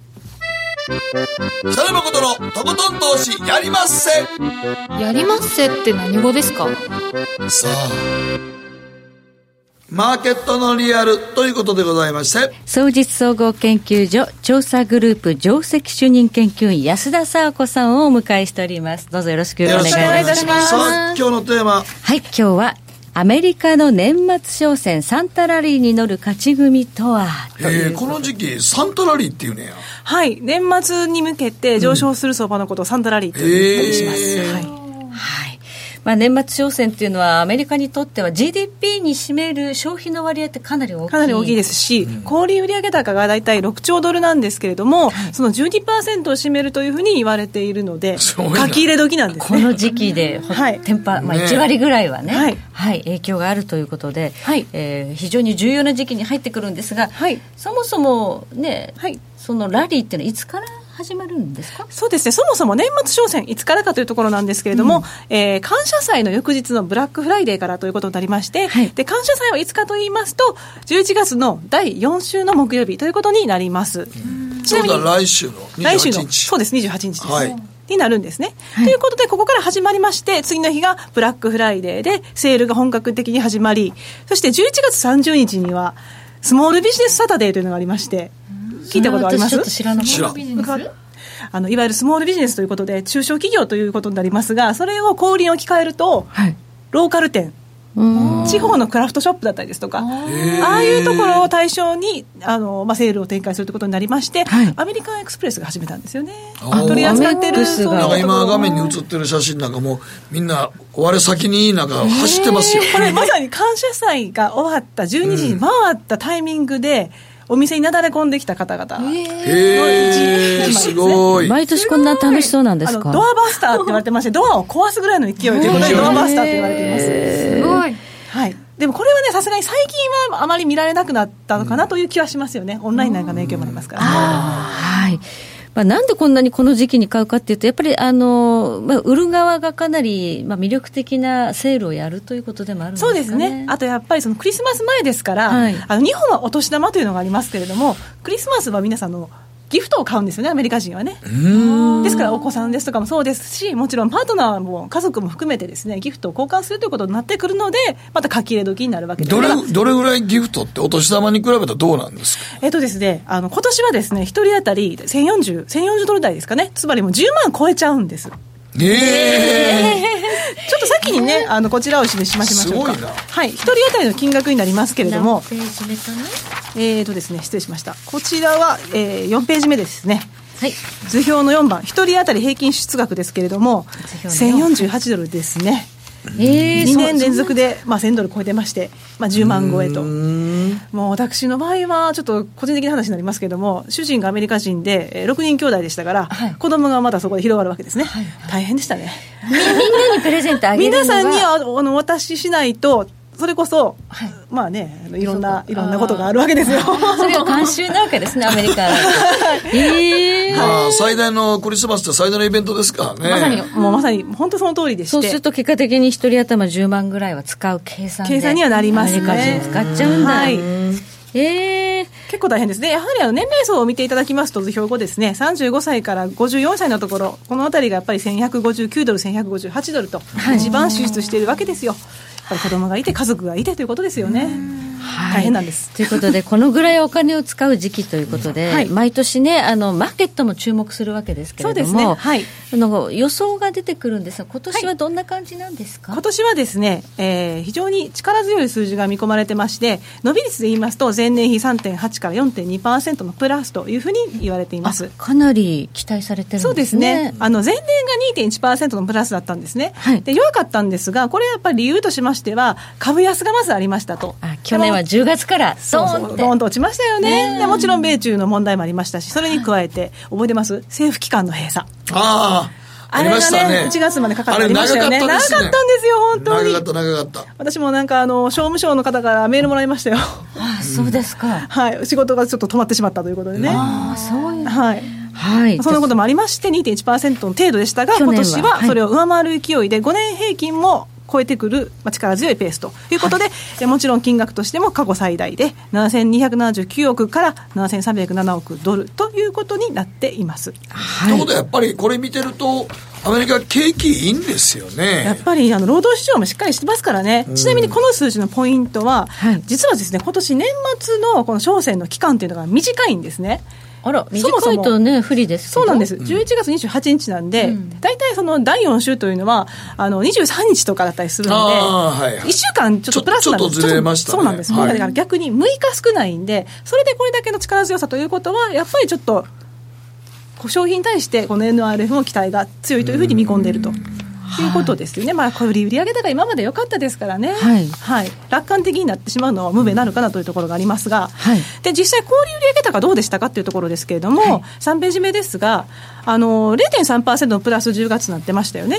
北野誠のとことん投資やりまっせ。やりまっせって何語ですか？さあマーケットのリアルということでございまして。総実総合研究所調査グループ上席主任研究員安田佐和子さんをお迎えしております。どうぞよろしくお願いします。さあ今日のテーマ。はい今日はアメリカの年末商戦サンタラリーに乗る勝ち組とは？えー、この時期サンタラリーっていうね。やはい。年末に向けて上昇する相場のことをサンタラリーと言ったりします、えー、はい、はいまあ、年末商戦っていうのはアメリカにとっては GDP に占める消費の割合ってかなり大きいかなり大きいですし、うん、小売売上高が大体6兆ドルなんですけれども、はい、その12%を占めるというふうに言われているので書き入れ時なんです、ね、この時期で、はい、テンパ、まあ、1割ぐらいはね、はい、はい、影響があるということで、はい。えー、非常に重要な時期に入ってくるんですが、はい、そもそもね、はい、そのラリーっていうのはいつから始まるんですか？そうですね、そもそも年末商戦、いつからかというところなんですけれども、うん、えー、感謝祭の翌日のブラックフライデーからということになりまして、はい、で感謝祭はいつかと言いますと、11月の第4週の木曜日ということになります。ちなみに来週の来週のそうです、28日です。はい。になるんですね、はい、ということで、ここから始まりまして、次の日がブラックフライデーで、セールが本格的に始まり、そして11月30日には、スモールビジネスサタデーというのがありまして、聞いたことあります？ちょっと知らなあのいわゆるスモールビジネスということで中小企業ということになりますがそれを小売に置き換えると、はい、ローカル店。地方のクラフトショップだったりですとかああいうところを対象にあの、まあ、セールを展開するということになりまして、はい、アメリカンエクスプレスが始めたんですよね。取り扱ってるなんか今画面に映ってる写真なんかもみんな我先になんか走ってますよこれまさに感謝祭が終わった12時に回ったタイミングで、うんお店になだれ込んできた方々。へえすごい。毎年こんな楽しそうなんですか？ドアバスターって言われてましてドアを壊すぐらいの勢いということでドアバスターって言われています。すごい。はい。でもこれはねさすがに最近はあまり見られなくなったのかなという気はしますよね、オンラインなんかの影響もありますから、ね、はいまあ、なんでこんなにこの時期に買うかっていうと、やっぱりあの、まあ、売る側がかなり、まあ、魅力的なセールをやるということでもあるんですか、ね、そうですね、あとやっぱりそのクリスマス前ですから、はい、あの日本はお年玉というのがありますけれども、クリスマスは皆さんのギフトを買うんですよね、アメリカ人はね。ですから、お子さんですとかもそうですし、もちろんパートナーも家族も含めてですね、ギフトを交換するということになってくるので、また書き入れ時になるわけですどれどれぐらいギフトってお年玉に比べたらどうなんですか？えっとですね、あの今年はですね、1人当たり1040、1040ドル台ですかね、つまりもう10万超えちゃうんです。ええー、ちょっと先にね、あのこちらを示しましょうか。はい、一人当たりの金額になりますけれども。えーとですね、失礼しました。こちらは、えー、4ページ目ですね。はい、図表の4番、1人当たり平均出額ですけれども、1048ドルですね。えー、2年連続で、まあ、1000ドル超えてまして、まあ、10万超えと、もう私の場合は、ちょっと個人的な話になりますけれども、主人がアメリカ人で、6人兄弟でしたから、はい、子供がまだそこで広がるわけですね、はいはい、大変でしたね。みんなにプレゼントあげる 皆さんにあのお渡ししないと、それこそ、はい、まあね、いろんな、いろんなことがあるわけですよ。それが慣習なわけですね、アメリカ えー、まあ、最大のクリスマスって最大のイベントですからね。まさに、もうまさに、本当その通りでして。そうすると結果的に一人頭10万ぐらいは使う計算計算にはなりますね。アメリカ人使っちゃうんだ。はい。えー、結構大変ですね、やはりあの年齢層を見ていただきますと、図表後ですね、35歳から54歳のところ、このあたりがやっぱり1159ドル、1158ドルと、一番支出しているわけですよ。ぱり子供がいて家族がいてということですよね。大変なんです。ということで、このぐらいお金を使う時期ということで、はい、毎年ねあの、マーケットも注目するわけですけれども、ね。はい、あの予想が出てくるんですが、今年はどんな感じなんですか、はい、今年はですね、えー、非常に力強い数字が見込まれてまして、伸び率で言いますと、前年比3.8から4.2%のプラスというふうに言われています。かなり期待されてるんですね。そうですね。あの前年が2.1%のプラスだったんですね、で弱かったんですが、これやっぱり理由としましては、株安がまずありましたと。去年は10月からドーンドーンと落ちましたよねでもちろん米中の問題もありましたしそれに加えて覚えてます？政府機関の閉鎖あああれがね、1月までかかってましたよね。長かったんですよ、本当に。長かった、長かった。私もなんか、あの、商務省の方からメールもらいましたよ。ああ、そうですか。はい。仕事がちょっと止まってしまったということでね。ああ、そういう。はい。はい、そんなこともありまして2.1%の程度でしたが今年はそれを上回る勢いで5年平均も超えてくる、まあ、力強いペースということで、はい、もちろん金額としても過去最大で7279億から7307億ドルということになっています。はい、ということはやっぱりこれ見てるとアメリカ景気いいんですよね。やっぱりあの労働市場もしっかりしてますからね、ちなみにこの数字のポイントは、はい、実はですね今年年末のこの商戦の期間というのが短いんですね。あら、短いとね、不利ですそうなんです。11月28日なんで、大体その第4週というのは、あの、23日とかだったりするので、はい1週間ちょっとプラスなんです。ちょっとずれました、そうなんです。だから逆に6日少ないんで、それでこれだけの力強さということは、やっぱりちょっと、商品に対してこの NRF も期待が強いというふうに見込んでいると。いうことですよね、まあ、これ売上高今まで良かったですからね、はい、はい、楽観的になってしまうのは無名なるかなというところがありますが、はい、で実際、小売売上高どうでしたかというところですけれども、はい、3ページ目ですが、あの0.3%のプラス10月になってましたよね。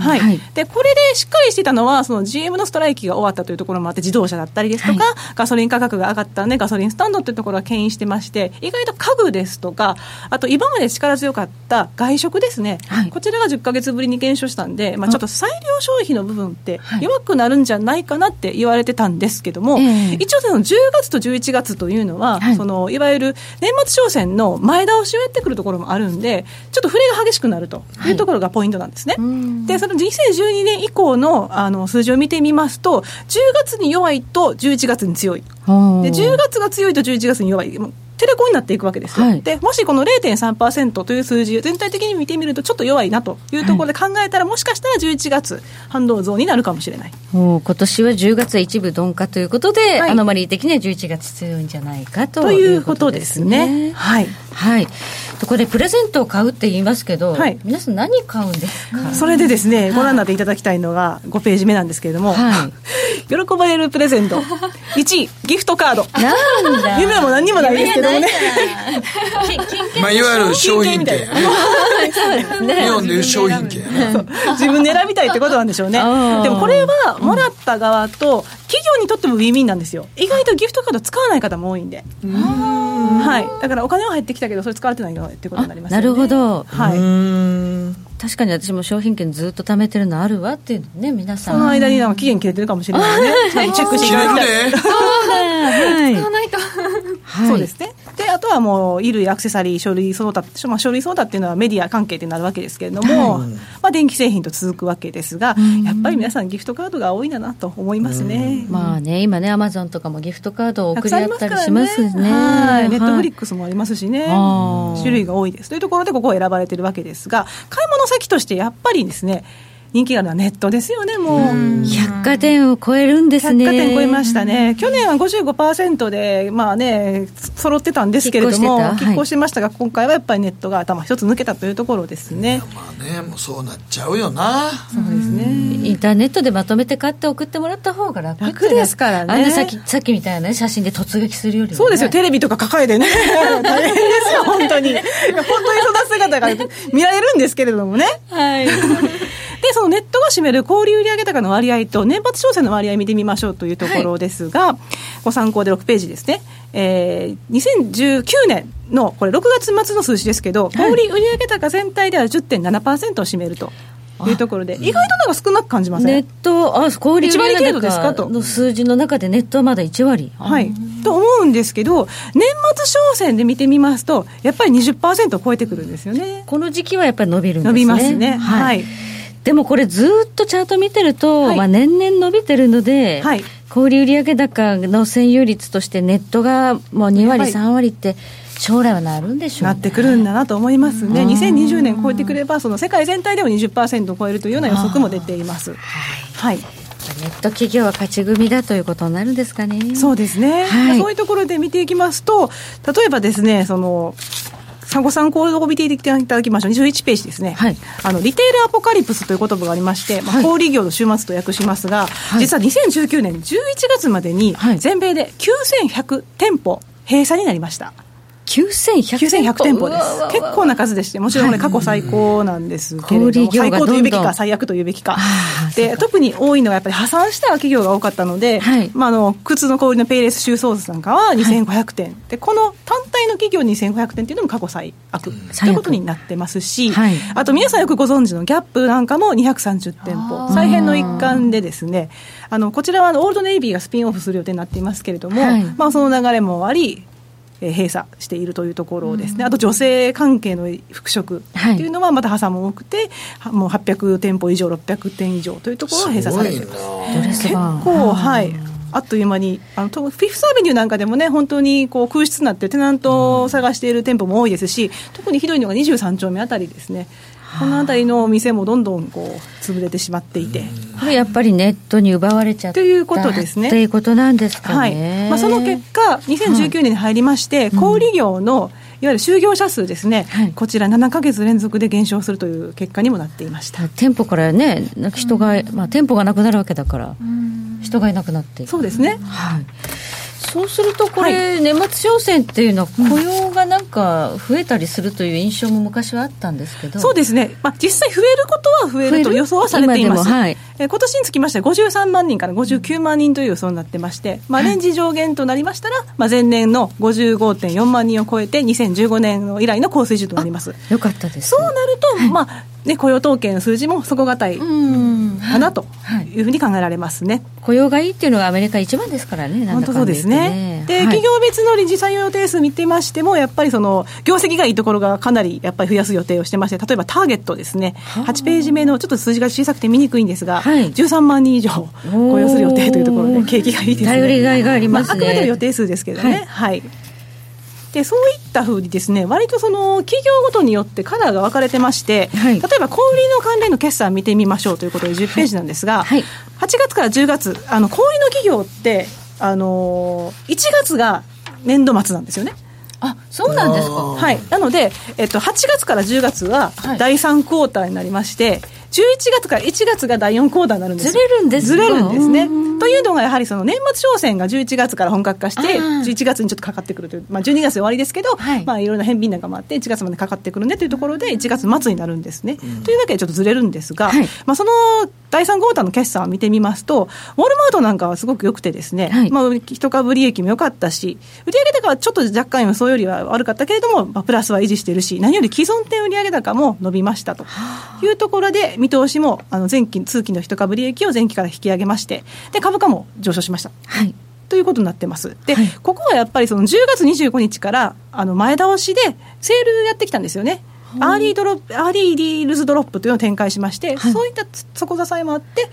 はい、はい、でこれでしっかりしてたのはその GM のストライキが終わったというところもあって自動車だったりですとか、はい、ガソリン価格が上がったんでガソリンスタンドというところが牽引してまして意外と家具ですとかあと今まで力強かった外食ですね、はい、こちらが10か月ぶりに減少したんで、まあ、ちょっと裁量消費の部分って弱くなるんじゃないかなって言われてたんですけども、一応その10月と11月というのは、そのいわゆる年末商戦の前倒しをやってくるところもあるんでちょっと触れが激しくなるとい。うところがポイントなんですね。はい、で、その2012年以降のあの数字を見てみますと、10月に弱いと11月に強い。で、10月が強いと11月に弱い。テレコになっていくわけですよ、はい、でもしこの0.3%という数字全体的に見てみるとちょっと弱いなというところで考えたら、はい、もしかしたら11月反動増になるかもしれない今年は10月は一部鈍化ということで、はい、アノマリー的には11月強いんじゃないかということですね。はい、はい。ここでプレゼントを買うって言いますけど、はい、皆さん何買うんですか？それでですね、ご覧になっていただきたいのが5ページ目なんですけれども、はい、喜ばれるプレゼント。1位ギフトカード。なんだ。夢も何にもないですけどもね。まあいわゆる商品券。日本でいう商品券。自分で選びたいってことなんでしょうね。でもこれはもらった側と企業にとってもウィンウィンなんですよ。意外とギフトカード使わない方も多いんで。はい、だからお金は入ってきたけどそれ使われてないのってことになります、ね、なるほど、はい、確かに私も商品券ずっと貯めてるのあるわっていうね皆さん。その間になんか期限切れてるかもしれないね。チェックしていただきたいそうだ、はい、使わないと、はい、そうですねとはもう衣類アクセサリー書類その他、まあ、書類その他っていうのはメディア関係ってなるわけですけれども、はい、まあ、電気製品と続くわけですがやっぱり皆さんギフトカードが多いんだなと思いますね。まあね今ねアマゾンとかもギフトカードを送り合ったりしますね。はい。ネットフリックスもありますしね。種類が多いです。というところでここを選ばれてるわけですが買い物先としてやっぱりですね人気があるのはネットですよね、もう。百貨店を超えるんですね。百貨店超えましたね。去年は55%で、まあね、揃ってたんですけれども、拮抗してましたが、今回はやっぱりネットが頭一つ抜けたというところですね。まあね、もうそうなっちゃうよな。そうですね。インターネットでまとめて買って送ってもらった方が楽楽ですからね。あんなさっきさっきみたいな、ね、写真で突撃するより、ね、そうですよ、テレビとか抱えてね。大変ですよ、本当に。本当にそんな姿が見られるんですけれどもね。はい。で、そのネットが占める小売売上高の割合と年末商戦の割合見てみましょうというところですが、はい、ご参考で6ページですね。えー、2019年のこれ6月末の数字ですけど、小売売上高全体では10.7%を占めると。いうところで、意外となんか少なく感じません？ネット、あ小売売上高の数字の中でネットはまだ1割。はい、と思うんですけど、年末商戦で見てみますと、やっぱり20%を超えてくるんですよね。この時期はやっぱり伸びるんですね。伸びますね。はい、はいでもこれずっとチャート見てると、はい、まあ年々伸びてるので、はい、小売売上高の占有率としてネットがもう2割、3割って、将来はなるんでしょう、ね、なってくるんだなと思いますね、2020年超えてくれば、その世界全体でも20%を超えるというような予測も出ています。はい。ネット企業は勝ち組だということになるんですかね。そうですね。はい、そういうところで見ていきますと、例えばですね、その、ご参考を見ていただきましょう。21ページですね。はい、あの、リテールアポカリプスという言葉がありまして、まあ、小売業の週末と訳しますが、はい、実は2019年11月までに、全米で9100店舗閉鎖になりました。9100店舗です。結構な数でしてもちろんこれ過去最高なんですけれども、最高というべきか最悪というべきかで特に多いのはやっぱり破産した企業が多かったので、はい、まあ、あの靴の小売のペイレスシューソースなんかは2500店、はい、でこの単体の企業2500店っていうのも過去最悪。ということになってますし、はい、あと皆さんよくご存知のギャップなんかも230店舗。再編の一環でですねあのこちらはオールドネイビーがスピンオフする予定になっていますけれども、まあ、その流れもあり閉鎖しているというところですね、あと女性関係の復職っていうのはまた破産も多くて、もう800店舗以上、600店以上というところが閉鎖されている結構、はい、あっという間に、あのフィフスアベニューなんかでもね、本当にこう空室になって、テナントを探している店舗も多いですし、特にひどいのが23丁目あたりですね。この辺りの店もどんどんこう潰れてしまっていて、これやっぱりネットに奪われちゃったということですね。ということなんですかね。はい。まあ、その結果、2019年に入りまして、はい、小売業の、いわゆる就業者数ですね、はい、こちら7か月連続で減少するという結果にもなっていました。店舗からね、人が、まあ、店舗がなくなるわけだから、人がいなくなってそうですね。はいそうするとこれ、はい、年末商戦っていうのは雇用がなんか増えたりするという印象も昔はあったんですけど。そうですね、まあ、実際増えることは増えると予想はされています、はい、え今年につきましては53万人から59万人という予想になってまして、まあ、レンジ上限となりましたら、まあ、前年の55.4万人を超えて2015年以来の高水準となります。よかったです、そうなると、はい、まあね、雇用統計の数字も底堅いかなとい。うふうに考えられますね、雇用がいいっていうのはアメリカ一番ですからね、本当そうですね。で、はい、企業別の臨時採用予定数見てましても、やっぱりその業績がいいところがかなりやっぱり増やす予定をしてまして、例えばターゲットですね、8ページ目のちょっと数字が小さくて見にくいんですが、はい、13万人以上雇用する予定というところで、景気がいいですね。頼りがいがありますね。まあ、あくまでも予定数ですけどね。はい、はい。でそういったふうにですね割とその企業ごとによってカラーが分かれてまして、はい、例えば小売の関連の決算見てみましょうということで10ページなんですが、はい、8月から10月あの小売の企業ってあの1月が年度末なんですよね。あそうなんですか。はい。なので、えっと、8月から10月は第3クォーターになりまして、11月から1月が第4クォーターになるんですずれるんですずれるんですね。というのが、やはりその年末商戦が11月から本格化して、11月にちょっとかかってくるという、まあ、12月終わりですけど、はい。まあ、いろんな返品なんかもあって、1月までかかってくるねというところで、1月末になるんですね。というわけで、ちょっとずれるんですが、はい、まあ、その第3クォーターの決算を見てみますと、ウォルマートなんかはすごく良くてですね、はい、まあ、一株利益も良かったし、売上高はちょっと若干予想よりは悪かったけれども、まあ、プラスは維持しているし、何より既存店売上高も伸びましたというところで、見通しもあの前期、通期の一株利益を前期から引き上げまして、で株価も上昇しました。はい。ということになってます。で、はい、ここはやっぱりその10月25日からあの前倒しでセールやってきたんですよね。Early Drop、Early Deals Drop というのを展開しまして、はい、そういった底支えもあって、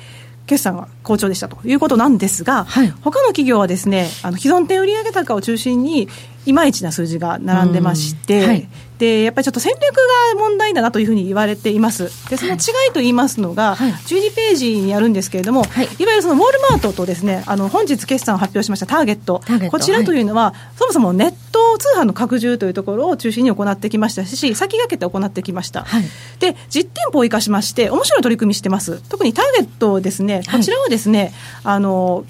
決算は好調でしたということなんですが、はい、他の企業はですねあの既存店売上高を中心にいまいちな数字が並んでまして、はい、でやっぱりちょっと戦略が問題だなというふうに言われています。でその違いと言いますのが、はい、12ページにあるんですけれども、はい、いわゆるそのウォールマートとですねあの本日決算を発表しましたターゲット。こちらというのは、そもそもネット通販の拡充というところを中心に行ってきましたし先駆けて行ってきました、で実店舗を生かしまして面白い取り組みしてます。特にターゲットですねこちらはですね、あの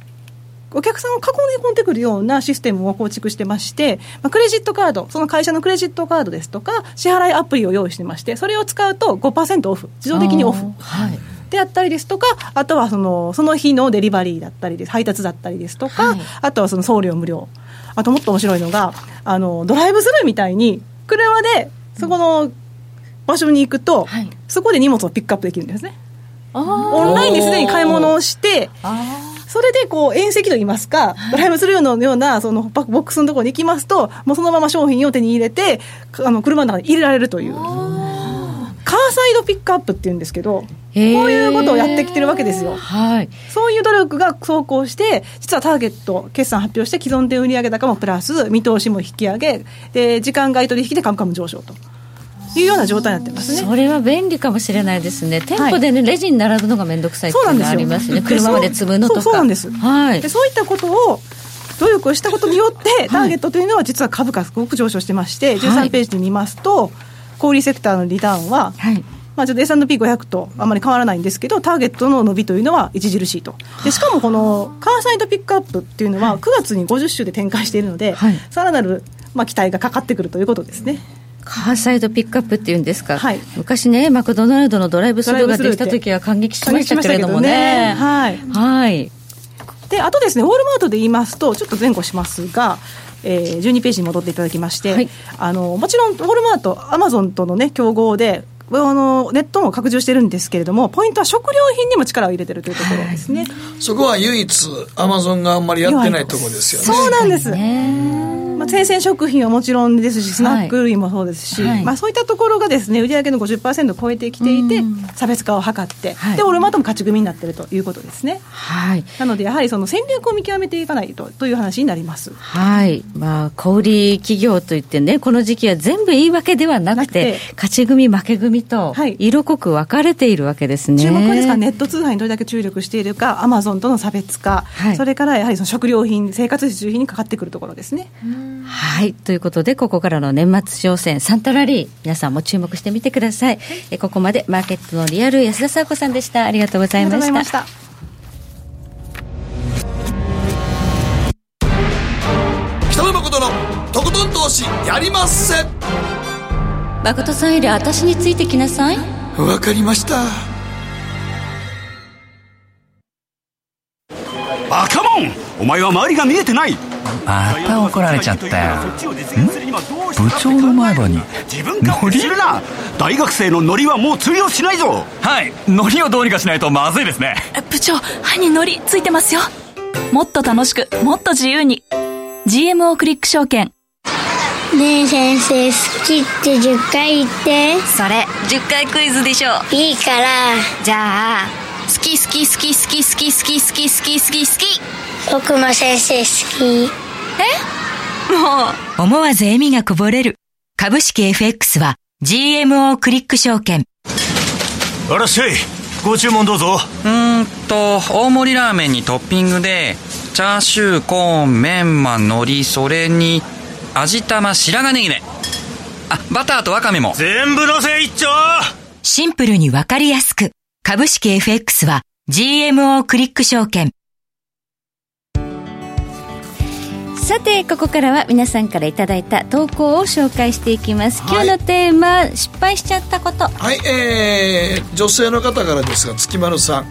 お客さんを囲い込んでくるようなシステムを構築してまして、まあ、クレジットカード、その会社のクレジットカードですとか、支払いアプリを用意してまして、それを使うと5%オフ、自動的にオフ。はい、であったりですとか、あとはそのその日のデリバリーだったりです、配達だったりですとか、はい、あとはその送料無料。あともっと面白いのが、あのドライブスルーみたいに、車でそこの場所に行くと、はい、そこで荷物をピックアップできるんですね。オンラインですでに買い物をして、それでこう遠石といいますか、ドライブスルーのようなそのボックスのところに行きますと、もうそのまま商品を手に入れて、あの車の中に入れられるという。カーサイドピックアップっていうんですけど、こういうことをやってきてるわけですよ。はい。そういう努力が走行して、実はターゲット、決算発表して、既存店売上高もプラス、見通しも引き上げ、で、時間外取引で株価も上昇と。いうような状態になってますね。それは便利かもしれないですね、店舗でね、はい、レジに並ぶのが面倒くさいっていうのがありますね、車まで積むのとか。そうなんです、はい、でそういったことを努力をしたことによって、ターゲットというのは、実は株価、すごく上昇してまして、13ページで見ますと、小売セクターのリターンは、はい。まあ、ちょっと S&P500 とあまり変わらないんですけど、ターゲットの伸びというのは著しいと。でしかもこのカーサイドピックアップっていうのは、9月に50週で展開しているので、はい、さらなる、まあ、期待がかかってくるということですね。カーサイドピックアップっていうんですか、はい、昔ね、マクドナルドのドライブスルーができた時は感激しましたけれどもね。ねはい、はい。であとですね、ウォールマートで言いますと、ちょっと前後しますが、えー、12ページに戻っていただきまして、はい、あのもちろんウォールマート、アマゾンとの、ね、競合で、あのネットも拡充してるんですけれども、ポイントは食料品にも力を入れてるというところですね、はい、そこは唯一、アマゾンがあんまりやってないところですよね。そうなんです。まあ、生鮮食品はもちろんですし、スナック類もそうですし、はい、まあ、そういったところがですね売上の50%を超えてきていて、差別化を図って、はい、で、オルマートも勝ち組になっているということですね。はい、なので、やはりその戦略を見極めていかないとという話になります。はい、まあ、小売企業といってね、この時期は全部いいわけではなくて、勝ち組、負け組と、色濃く分かれているわけですね。注目はですから、ネット通販にどれだけ注力しているか、アマゾンとの差別化、はい、それからやはりその食料品、生活必需品にかかってくるところですね。はい。ということで、ここからの年末商戦、サンタラリー、皆さんも注目してみてください、えここまでマーケットのリアル、安田沙子さんでした。ありがとうございました。北野誠のとことん投資やりまっせ。誠さんより私についてきなさい。わかりました。バカモン。お前は周りが見えてないまた怒られちゃったよ。部長の前歯に自分勝手するな！大学生のノリはもう通用しないぞ！はい。ノリをどうにかしないとまずいですね。部長歯にノリついてますよ。もっと楽しくもっと自由に。GMO クリック証券。ねえ先生好きって10回言って。それ10回クイズでしょいいから。じゃあ好き好き好き好き好き好き好き好き好き好き。僕も先生好きえ？もう。思わず笑みがこぼれる。株式 FX は GMO クリック証券。あらっしゃいご注文どうぞ。うんと大盛りラーメンにトッピングでチャーシューコーンメンマ海苔それに味玉白髪ネギねあバターとワカメも。全部のせ一丁。シンプルにわかりやすく。株式 FX は GMO クリック証券さてここからは皆さんからいただいた投稿を紹介していきます、今日のテーマ失敗しちゃったこと。はいえー、女性の方からですが月丸さん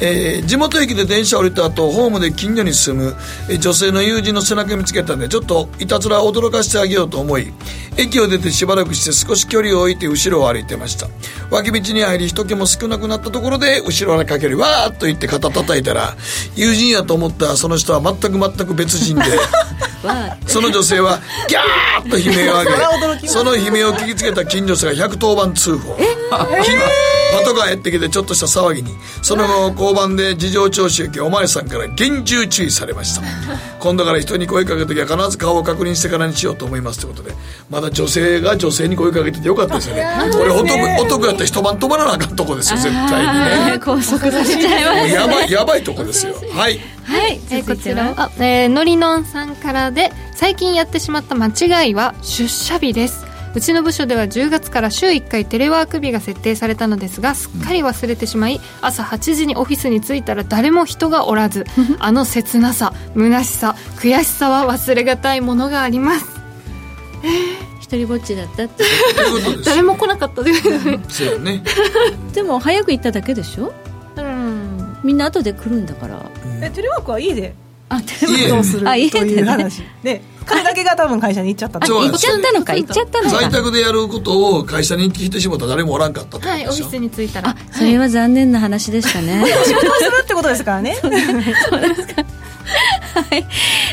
えー、地元駅で電車降りた後ホームで近所に住む、えー、女性の友人の背中見つけたんでちょっといたずら驚かしてあげようと思い駅を出てしばらくして少し距離を置いて後ろを歩いてました。脇道に入り人気も少なくなったところで後ろにかけるわーっと言って肩叩いたら友人やと思ったその人は全く全く別人で その女性はギャーッと悲鳴を上げその悲鳴を聞きつけた近所者が110番通報。パトカーやってきてちょっとした騒ぎに。その後交番で事情聴取受けお前さんから厳重注意されました。今度から人に声かける時は必ず顔を確認してからにしようと思いますということでまだ女性が女性に声かけててよかったですよね。これ男男やったら一晩止まらなあかんとこですよ絶対にね。拘束させちゃいますやばいやばいとこですよ。はい。はい、えー、こちら。あ、えー、のりのんさんからで最近やってしまった間違いは出社日ですうちの部署では10月から週1回テレワーク日が設定されたのですがすっかり忘れてしまい朝8時にオフィスに着いたら誰も人がおらずあの切なさ虚しさ悔しさは忘れがたいものがあります。一人ぼっちだったって。誰も来なかったでそうね。でも早く行っただけでしょ？うん。みんな後で来るんだから。えテレワークは家で。あテレワークをする？という話。で彼だけが多分会社に行っちゃった行っちゃったのか行っちゃったのか。在宅でやることを会社に来てしまったら誰もおらんかったはいオフィスに着いたら。それは残念な話でしたね。仕事をするってことですからね。そうですか。はい、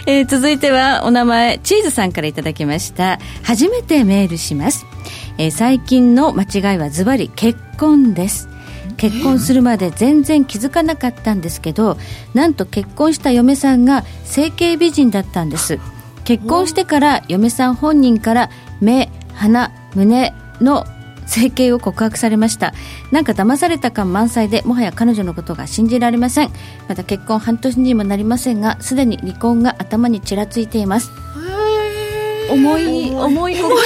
えー、続いてはお名前チーズさんからいただきました。初めてメールします、えー、最近の間違いはズバリ結婚です。結婚するまで全然気づかなかったんですけどなんと結婚した嫁さんが整形美人だったんです結婚してから嫁さん本人から目鼻胸の整形を告白されました。なんか騙された感満載でもはや彼女のことが信じられません。また結婚半年にもなりませんがすでに離婚が頭にちらついています。重い重い重い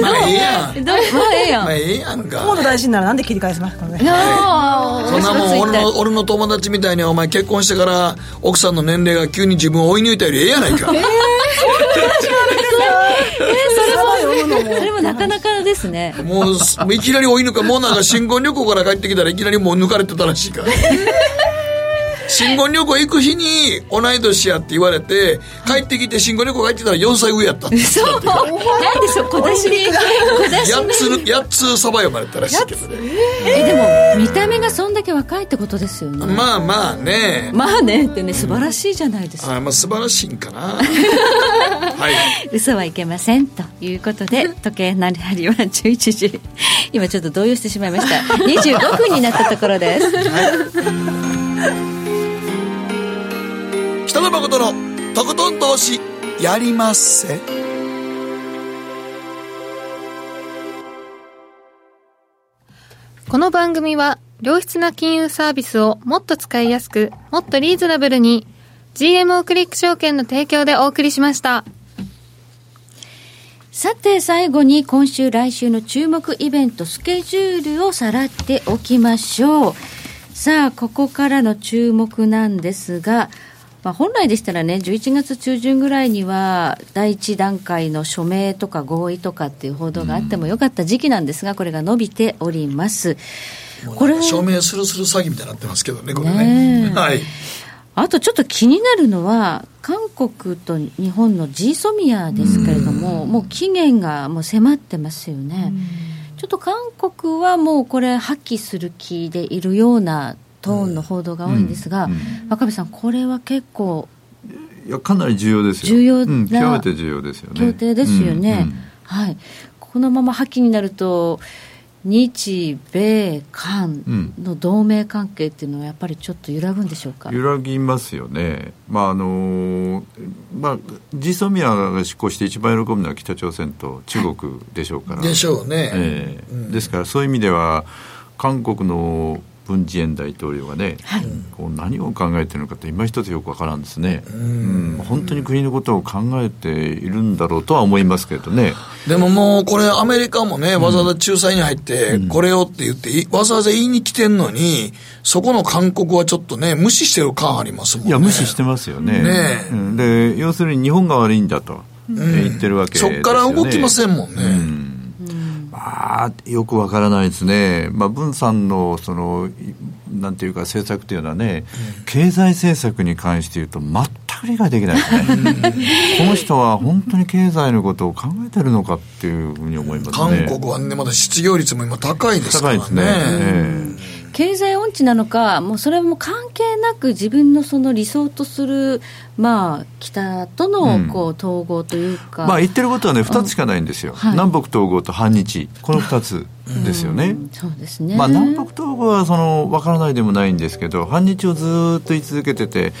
まあええやん。まあええやんまあええやんか。河野大臣ならなんで切り返せますかね。いやそんなもん俺の俺の友達みたいにお前結婚してから奥さんの年齢が急に自分を追い抜いたよりええやないか。えー、それもそれもなかなかですね。もういきなり追い抜かもうなんか新婚旅行から帰ってきたらいきなりもう抜かれてたらしいから新婚旅行行く日に同い年やって言われて帰ってきて新婚旅行帰ってきたら4歳上やったって。そうなんでしょう小出しに小出し8つ8つサバ呼ばれたらしいけどね。えでも見た目がそんだけ若いってことですよね。まあまあね。まあねってね素晴らしいじゃないですか、あまあ素晴らしいんかな。はい。嘘はいけませんということで時計の針は11時。今ちょっと動揺してしまいました。25分になったところです、北野誠のとことん投資やりまっせ。この番組は良質な金融サービスをもっと使いやすくもっとリーズナブルに GMO クリック証券の提供でお送りしました。さて最後に今週来週の注目イベントスケジュールをさらっておきましょう。さあここからの注目なんですがまあ、本来でしたらね、11月中旬ぐらいには、第一段階の署名とか合意とかっていう報道があってもよかった時期なんですが、これが伸びております。これ証明するする詐欺みたいになってますけどね、これね。ね はい。あとちょっと気になるのは、韓国と日本のジーソミアですけれども、うもう期限がもう迫ってますよね。ちょっと韓国はもうこれ、破棄する気でいるようなトーンの報道が多いんですが、若部さん、これは結構。いやかなり重要ですよ。重要な、うん、極めて重要ですよね。協定ですよね、はい、このまま破棄になると日米韓の同盟関係っていうのはやっぱりちょっと揺らぐんでしょうか？揺らぎますよね、まああのまあ、ジソミアが執行して一番喜ぶのは北朝鮮と中国でしょうから、でしょうね、えー、うん、ですからそういう意味では韓国の文在寅大統領がね、はい、こう何を考えてるのかって今一つよくわからんですね、うん、本当に国のことを考えているんだろうとは思いますけどね。でももうこれアメリカもねわざわざ仲裁に入ってこれをって言って、わざわざ言いに来てんのにそこの韓国はちょっとね無視してる感ありますもんね。いや無視してますよね。ね、うん、で要するに日本が悪いんだと、言ってるわけですよ、ね、そっから動きませんもんね、うん。まあ、よくわからないですね、まあ、文さんのそのなんていうか政策というのはね、うん、経済政策に関して言うと全く理解できないですね。この人は本当に経済のことを考えてるのかっていうふうに思いますね。韓国はねまだ失業率も今高いですからね。高いですね、えー経済音痴なのか、もうそれも関係なく、自分のその理想とする、まあ、北とのこう統合というか、うん、まあ、言ってることはね、2つしかないんですよ、はい、南北統合と反日、この2つですよね。そうですね。まあ、南北統合はその分からないでもないんですけど、反日をずっと言い続けてて、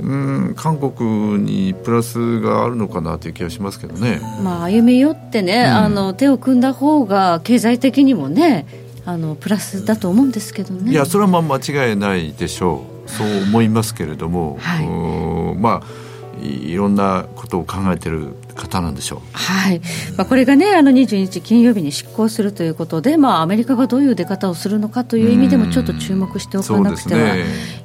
うん、韓国にプラスがあるのかなという気がしますけどね。まあ、歩み寄ってね、うん、あの手を組んだ方が経済的にもねあのプラスだと思うんですけどね。いやそれはまあ間違いないでしょう。そう思いますけれども、はい、まあいろんなことを考えてる方なんでしょう、はい。まあ、これがねあの22日金曜日に執行するということで、まあ、アメリカがどういう出方をするのかという意味でもちょっと注目しておかなくてはい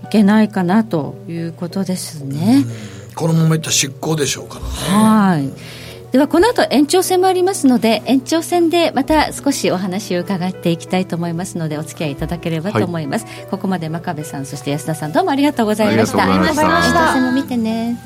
けないかなということですね。このままいった執行でしょうからね。はいではこの後延長戦もありますので延長戦でまた少しお話を伺っていきたいと思いますのでお付き合いいただければと思います、はい、ここまで真壁さんそして安田さんどうもありがとうございました。ありがとうございました。延長戦も見てね